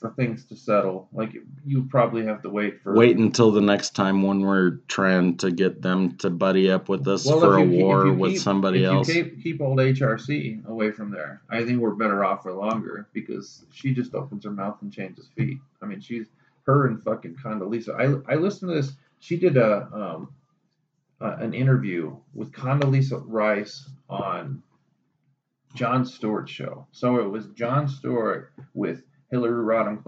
for things to settle. Like you probably have to wait for Wait until the next time when we're trying to get them to buddy up with us Well, for a you war you with somebody if else. You keep, keep old HRC away from there. I think we're better off for longer because she just opens her mouth and changes feet. I mean, she's her and fucking Condoleezza. I I listened to this. She did a um uh, an interview with Condoleezza Rice on Jon Stewart's show. So it was Jon Stewart with Hillary Rodham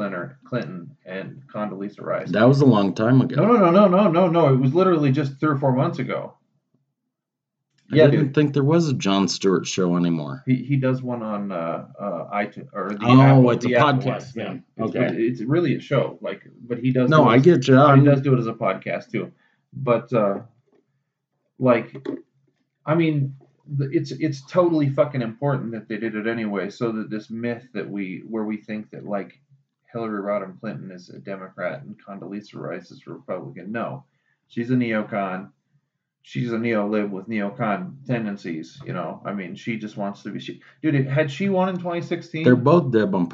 Clinton, and Condoleezza Rice. That was a long time ago. No, no, no, no, no, no, no. It was literally just three or four months ago. I Yeah, didn't dude. think there was a Jon Stewart show anymore. He, he does one on uh, uh, iTunes or the Oh, Apple, it's a Apple podcast. Yeah. It's, Okay. it's really a show, like, but he does. No, do I as- get you. he does do it as a podcast too. But uh, like, I mean, the- it's it's totally fucking important that they did it anyway, so that this myth that we where we think that like Hillary Rodham Clinton is a Democrat and Condoleezza Rice is a Republican. No, she's a neocon. She's a neo-lib with neocon tendencies. You know, I mean, she just wants to be. She, dude, had she won in 2016? They're both Demo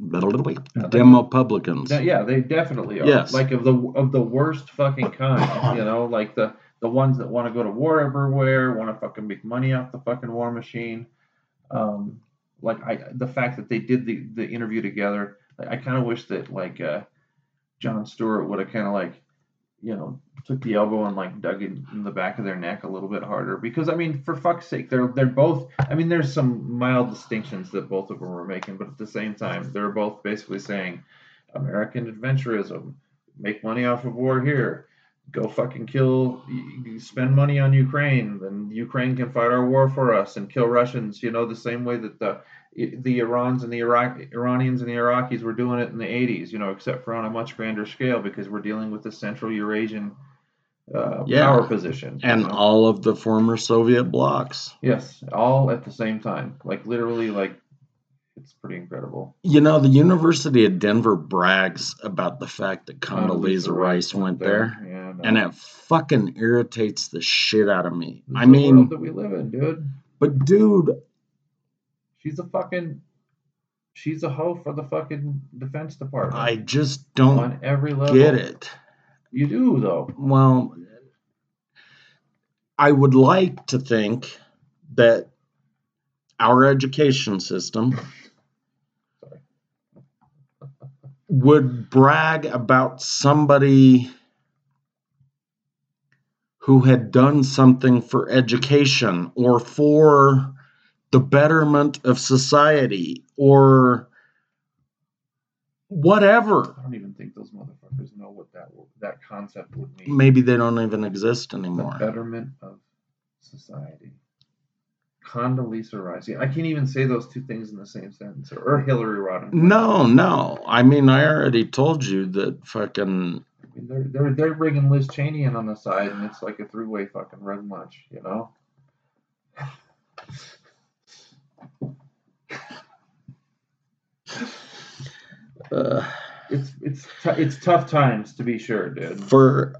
Demopublicans. Yeah, they definitely are. Yes. Like of the of the worst fucking kind, you know, like the the ones that want to go to war everywhere, want to fucking make money off the fucking war machine. Um, like I, the fact that they did the the interview together, I, I kind of wish that like uh, Jon Stewart would have kind of like, you know, took the elbow and like dug it in the back of their neck a little bit harder because I mean, for fuck's sake, they're they're both. I mean, there's some mild distinctions that both of them were making, but at the same time, they're both basically saying American adventurism, make money off of war here, go fucking kill, spend money on Ukraine, then Ukraine can fight our war for us and kill Russians. You know, the same way that the the Irans and the Iraq Iranians and the Iraqis were doing it in the 80s. You know, except for on a much grander scale because we're dealing with the Central Eurasian uh, Yeah. power position. you and know? all of the former Soviet blocs. yes, all at the same time, like literally, like it's pretty incredible. You know, the University of Denver brags about the fact that Condoleezza Rice went there, Yeah, no. and it fucking irritates the shit out of me. This I mean, world that we live in, dude. but dude, She's a fucking. She's a hoe for the fucking defense department. I just don't on every level. get it. You do though. Well, I would like to think that our education system Sorry. Would brag about somebody who had done something for education or for the betterment of society or whatever. I don't even think those motherfuckers know what that that concept would mean. Maybe they don't even exist The anymore. betterment of society. Condoleezza Rice. Yeah, I can't even say those two things in the same sentence. Or, or Hillary Rodham. No, no. I mean, I already told you that fucking. I mean, they're they're they're bringing Liz Cheney in on the side, and it's like a three way fucking rug munch, you know. Uh, It's it's t- it's tough times to be sure, dude. for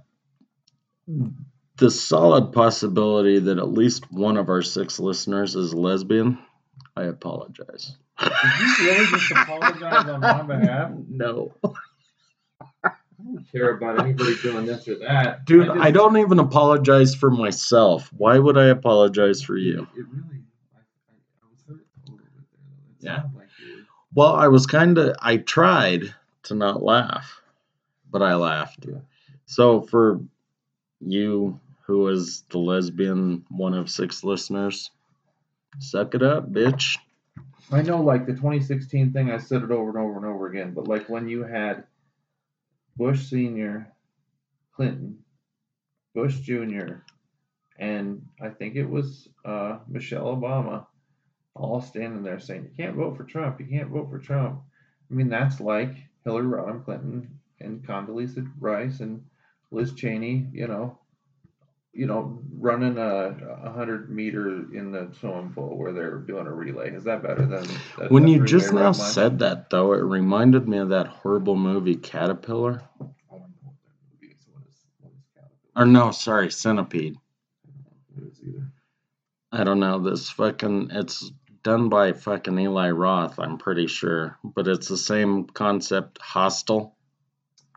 the solid possibility that at least one of our six listeners is lesbian, I apologize. Did you really just apologize on my behalf? No. I don't care about anybody doing this or that. Dude, just- I don't even apologize for myself. Why would I apologize for you? It really. I, I, I was hurt a little bit there. Yeah. like. Well, I was kind of, I tried to not laugh, but I laughed. Yeah. So for you, who is the lesbian one of six listeners, suck it up, bitch. I know, like the 2016 thing, I said it over and over and over again, but like when you had Bush Sr., Clinton, Bush Jr., and I think it was uh, Michelle Obama, all standing there saying, "You can't vote for Trump. You can't vote for Trump." I mean, that's like Hillary Rodham Clinton and Condoleezza Rice and Liz Cheney. You know, you know, running a, a hundred meter in the swimming pool where they're doing a relay. Is that better than a- When a you just now said that, though, it reminded me of that horrible movie Caterpillar. I don't know what that movie is. What is what is Caterpillar? Or no, sorry, Centipede. I don't know what it is either. I don't know. This fucking it's done by fucking Eli Roth, I'm pretty sure, but it's the same concept. Hostel.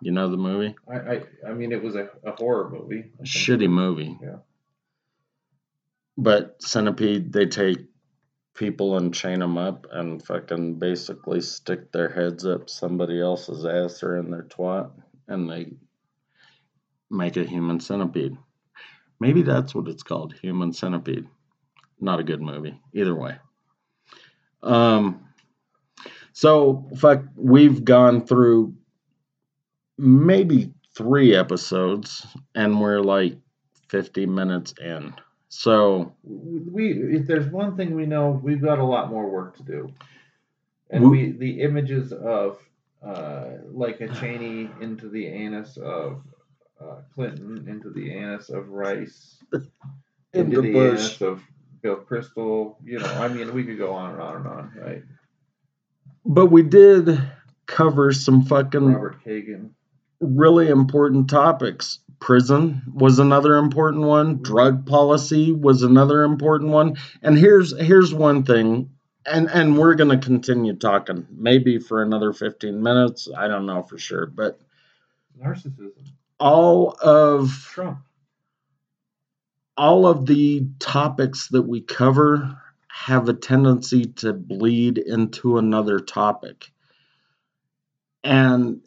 You know the movie? I I, I mean, it was a, a horror movie. A shitty movie. Yeah. But Centipede, they take people and chain them up and fucking basically stick their heads up somebody else's ass or in their twat and they make a human centipede. Maybe that's what it's called, human centipede. Not a good movie, either way. Um, so fuck, we've gone through maybe three episodes, and we're like fifty minutes in. So we, if there's one thing we know, we've got a lot more work to do. And We- we, the images of uh, like a Cheney into the anus of uh, Clinton, into the anus of Rice, into the anus of Bill Kristol. You know, I mean, we could go on and on and on, right? But we did cover some fucking Robert Kagan. Really important topics. Prison was another important one. Drug policy was another important one. And here's here's one thing, and and we're gonna continue talking maybe for another fifteen minutes. I don't know for sure, but Narcissism. all of Trump. all of the topics that we cover have a tendency to bleed into another topic. And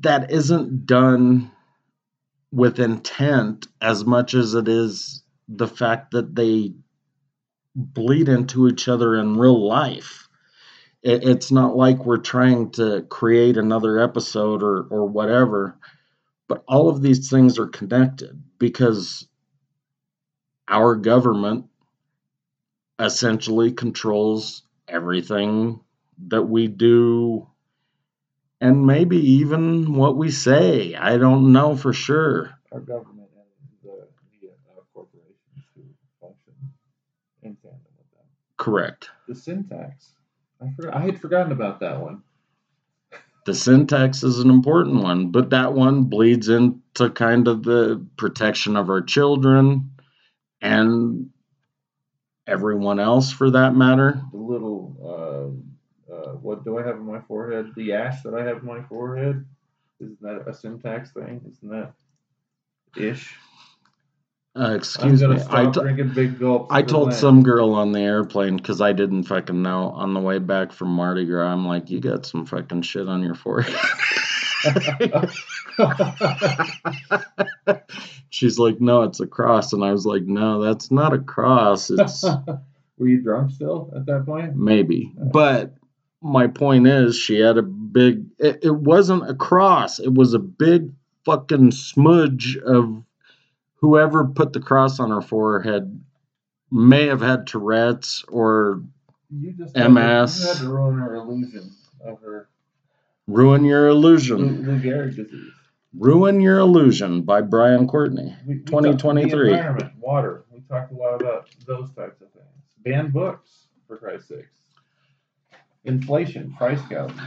that isn't done with intent as much as it is the fact that they bleed into each other in real life. It, it's not like we're trying to create another episode or, or whatever, but all of these things are connected because our government essentially controls everything that we do and maybe even what we say. I don't know for sure. Our government and the media uh, corporations who function in tandem with them. Correct. The syntax. I forgot. I had forgotten about that one. The syntax is an important one, but that one bleeds into kind of the protection of our children and everyone else for that matter. The little, uh, uh, what do I have on my forehead? The ash that I have on my forehead. Isn't that a syntax thing? Isn't that ish? Uh, excuse me. stop drinking big gulps. I told Atlantic. some girl on the airplane because I didn't fucking know on the way back from Mardi Gras. I'm like, you got some fucking shit on your forehead. She's like, no, it's a cross. And I was like, no, that's not a cross. It's Were you drunk still at that point? maybe. But my point is, she had a big, it, it wasn't a cross. It was a big fucking smudge of whoever put the cross on her forehead may have had Tourette's or You just had MS. you had to ruin her illusion of her Ruin Your Illusion. Lou Gehrig disease. Ruin Your Illusion by Brian Courtney. We, we talked- 2023. The environment, water. We talked a lot about those types of things. Ban books, for Christ's sakes. Inflation, price gouging,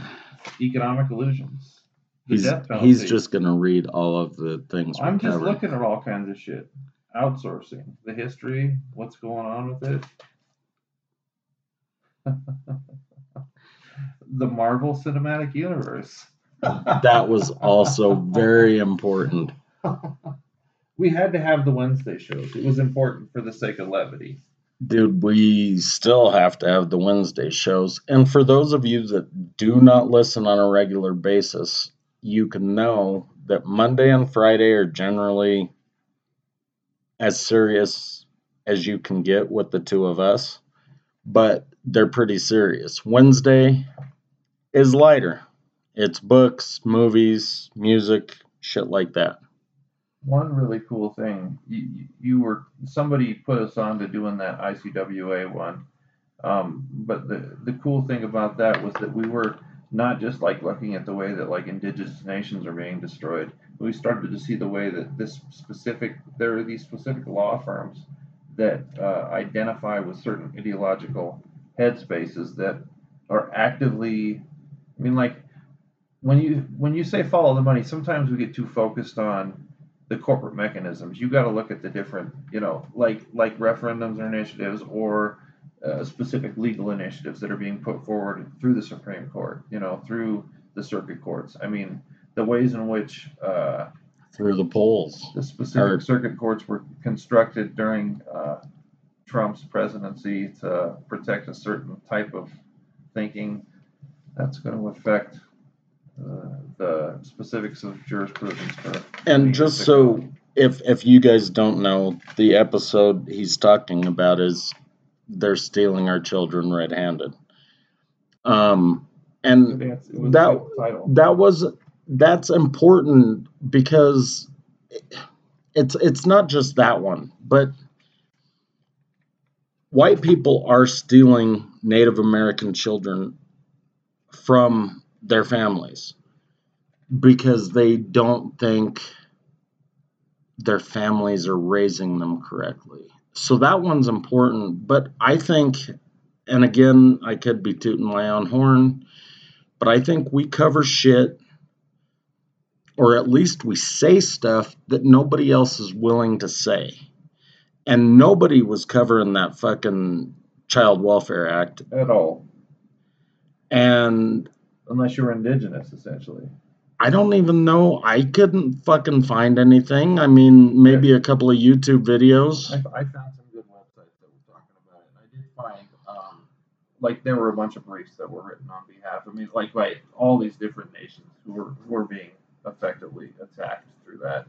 economic illusions. The He's, death penalty. he's just going to read all of the things I'm just covered. looking at all kinds of shit. Outsourcing, the history, what's going on with it. the Marvel Cinematic Universe. That was also very important. we had to have the Wednesday shows. It was important for the sake of levity. Dude, we still have to have the Wednesday shows. And for those of you that do not listen on a regular basis, you can know that Monday and Friday are generally as serious as you can get with the two of us, but they're pretty serious. Wednesday is lighter. It's books, movies, music, shit like that. One really cool thing, you, you- were somebody put us on to doing that ICWA one, um, but the the cool thing about that was that we were not just like looking at the way that like indigenous nations are being destroyed. We started to see the way that this specific there are these specific law firms that uh, identify with certain ideological headspaces that are actively. I mean, like when you when you say follow the money, sometimes we get too focused on the corporate mechanisms. You got to look at the different, you know, like like referendums or initiatives or uh, specific legal initiatives that are being put forward through the Supreme Court, you know, through the circuit courts. I mean, the ways in which uh, through the polls the specific or, circuit courts were constructed during uh, Trump's presidency to protect a certain type of thinking, that's going to affect the specifics of jurisprudence. And just so if if you guys don't know, the episode he's talking about is they're stealing our children red-handed. Um, and that that was that's important because it's it's not just that one, but white people are stealing Native American children from their families because they don't think their families are raising them correctly. So that one's important, but I think and again, I could be tooting my own horn, but I think we cover shit or at least we say stuff that nobody else is willing to say. And nobody was covering that fucking Child Welfare Act at all. And unless you were indigenous, essentially. I don't even know. I couldn't fucking find anything. I mean, maybe yeah. a couple of YouTube videos. I, I, found some good websites that were talking about it. And I did find, um, like, there were a bunch of briefs that were written on behalf. I mean, like, by all these different nations who were who were being effectively attacked through that.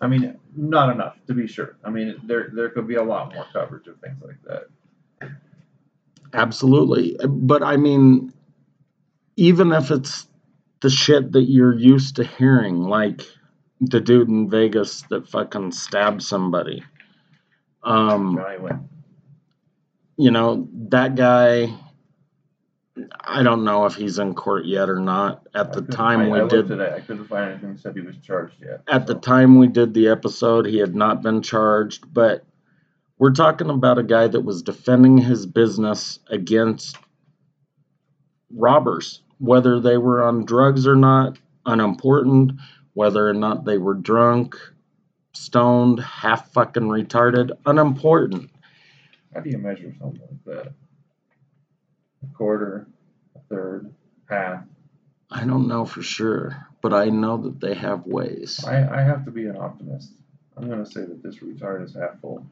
I mean, not enough to be sure. I mean, there there could be a lot more coverage of things like that. Absolutely, but I mean, even if it's the shit that you're used to hearing, like the dude in Vegas that fucking stabbed somebody. Um, you know that guy I don't know if he's in court yet or not. At the time we did today, I couldn't find anything said he was charged yet. At so. the time we did the episode, he had not been charged, but we're talking about a guy that was defending his business against robbers, whether they were on drugs or not, unimportant, whether or not they were drunk, stoned, half fucking retarded, unimportant. How do you measure something like that? a quarter, a third, half. I don't know for sure, but I know that they have ways. I, I have to be an optimist. I'm going to say that this retard is half full.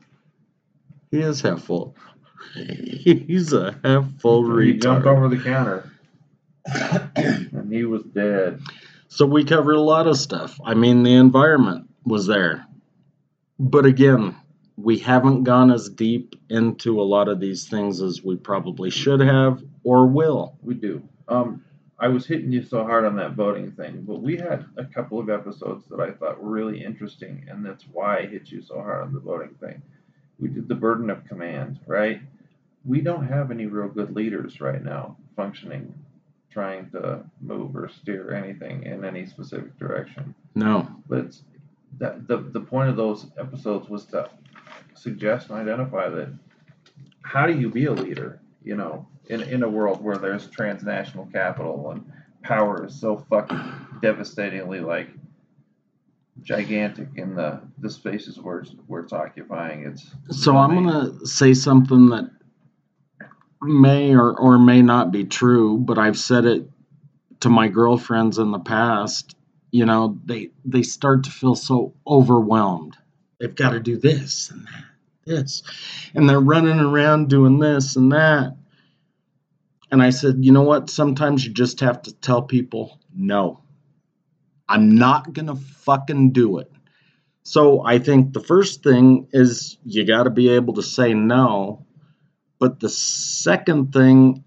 He is half full. He's a half full retard. He jumped over the counter. and he was dead. So we covered a lot of stuff. I mean, the environment was there. But again, we haven't gone as deep into a lot of these things as we probably should have or will. We do. Um, I was hitting you so hard on that voting thing, but we had a couple of episodes that I thought were really interesting, and that's why I hit you so hard on the voting thing. We did the burden of command, right? We don't have any real good leaders right now functioning, trying to move or steer anything in any specific direction. No. But it's, that, the, the point of those episodes was to suggest and identify that how do you be a leader, you know, in, in a world where there's transnational capital and power is so fucking devastatingly like gigantic in the the spaces where it's, where it's occupying. It's so I'm gonna say something that may or, or may not be true, but I've said it to my girlfriends in the past. You know, they they start to feel so overwhelmed. They've got to do this and that this. And they're running around doing this and that. And I said, you know what? Sometimes you just have to tell people, no, I'm not going to fucking do it. So I think the first thing is you got to be able to say no. But the second thing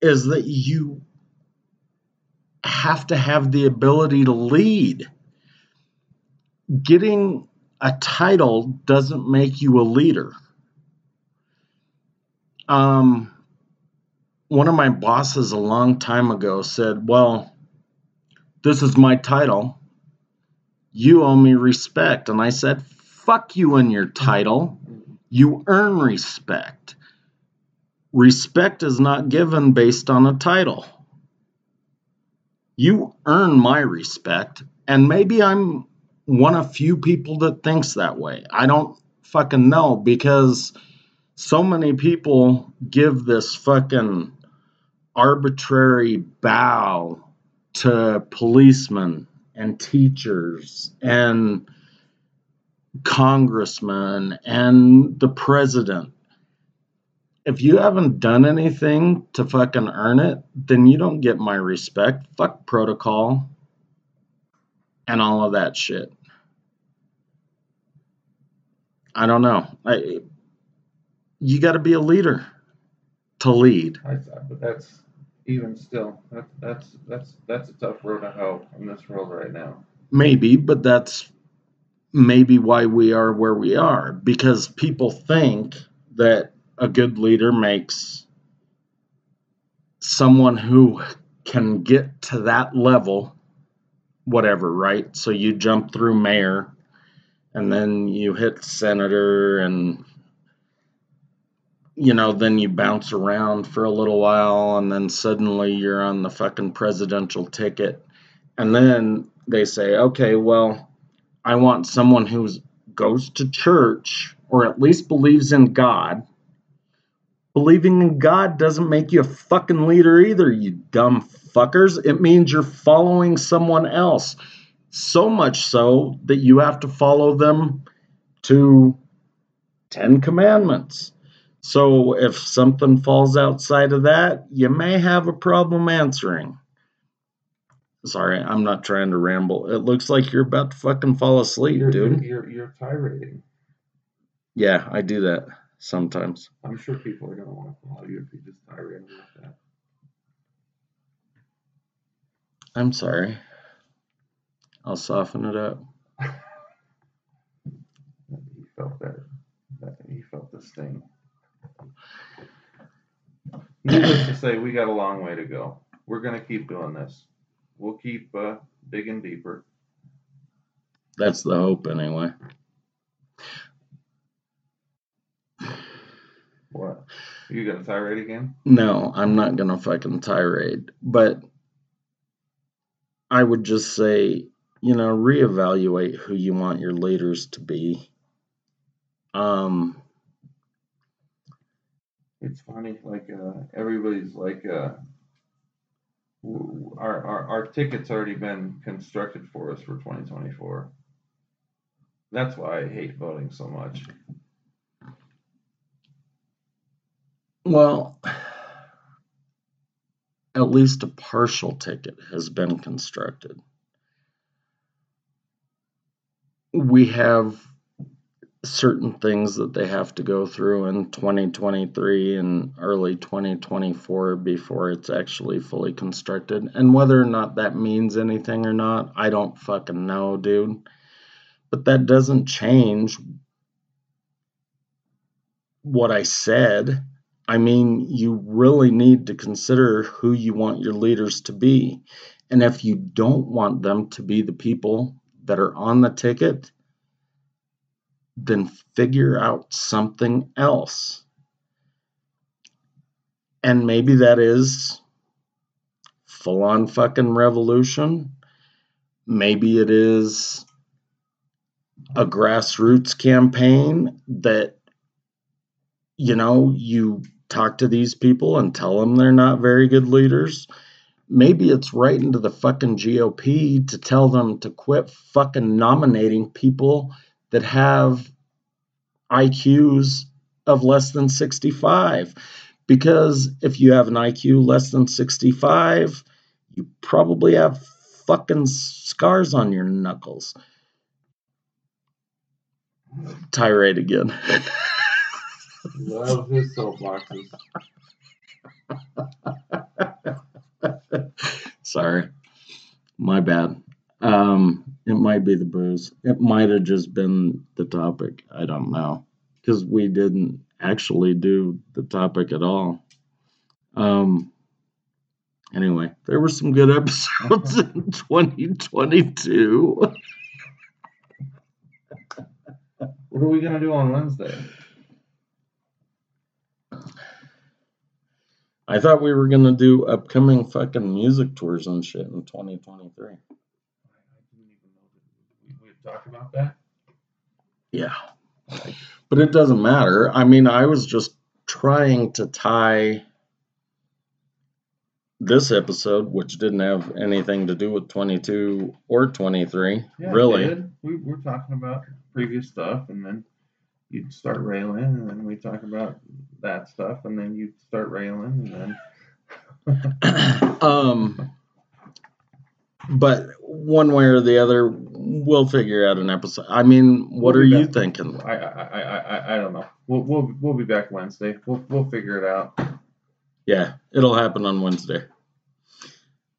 is that you have to have the ability to lead. Getting a title doesn't make you a leader. Um, one of my bosses a long time ago said, Well, this is my title. You owe me respect. And I said, Fuck you and your title. You earn respect. Respect is not given based on a title. You earn my respect, and maybe I'm one of few people that thinks that way. I don't fucking know because so many people give this fucking arbitrary bow to policemen and teachers and congressmen and the president. If you haven't done anything to fucking earn it, then you don't get my respect. Fuck protocol and all of that shit. I don't know. I, you got to be a leader to lead. I but that's even still that, that's that's that's a tough road to hoe in this world right now. Maybe, but that's maybe why we are where we are because people think that a good leader makes someone who can get to that level whatever, right? So you jump through mayor and then you hit senator and you know, then you bounce around for a little while and then suddenly you're on the fucking presidential ticket. And then they say, okay, well, I want someone who goes to church or at least believes in God. Believing in God doesn't make you a fucking leader either, you dumb fuckers. It means you're following someone else. So much so that you have to follow them to 10 commandments. So if something falls outside of that, you may have a problem answering. Sorry, I'm not trying to ramble. It looks like you're about to fucking fall asleep, You're, dude. you're, you're, tirading. Yeah, I do that sometimes. I'm sure people are gonna want to follow you if you just tirade like that. I'm sorry. I'll soften it up. He felt that. that he felt the sting. Needless to say, we got a long way to go. We're gonna keep doing this. We'll keep uh, digging deeper. That's the hope, anyway. What? You got a tirade again? No, I'm not gonna fucking tirade, but I would just say, you know, reevaluate who you want your leaders to be. Um, It's funny, like uh, everybody's like, uh, our, our our ticket's already been constructed for us for 2024. That's why I hate voting so much. well, at least a partial ticket has been constructed. We have certain things that they have to go through in 2023 and early 2024 before it's actually fully constructed. And whether or not that means anything or not, I don't fucking know, dude. But that doesn't change what I said. I mean, you really need to consider who you want your leaders to be. And if you don't want them to be the people that are on the ticket, then figure out something else. And maybe that is full on fucking revolution. Maybe it is a grassroots campaign that, you know, you talk to these people and tell them they're not very good leaders. Maybe it's right into the fucking GOP to tell them to quit fucking nominating people that have IQs of less than 65. Because if you have an IQ less than 65, you probably have fucking scars on your knuckles. Tirade again. Love his soapboxes. Sorry. My bad. Um, it might be the booze. It might have just been the topic. I don't know. Because we didn't actually do the topic at all. Um, anyway, there were some good episodes in 2022. What are we gonna do on Wednesday? I thought we were going to do upcoming fucking music tours and shit in 2023. I didn't even know that we, we had talk about that? Yeah. But it doesn't matter. I mean, I was just trying to tie this episode, which didn't have anything to do with 22 or 23, Yeah, really. We were talking about previous stuff, and then you'd start railing, and then we talk about that stuff, and then you'd start railing, and then um, but one way or the other, we'll figure out an episode. I mean, what We'll are you thinking? I, I, I, I, I don't know. We'll, we'll, we'll be back Wednesday. We'll, we'll figure it out. Yeah, it'll happen on Wednesday.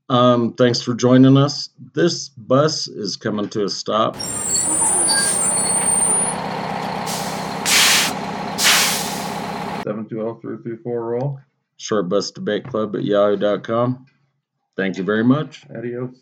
Um, thanks for joining us. This bus is coming to a stop. Seven two zero three three four roll. Short Bus Debate Club at yahoo.com. Thank you very much. Adios.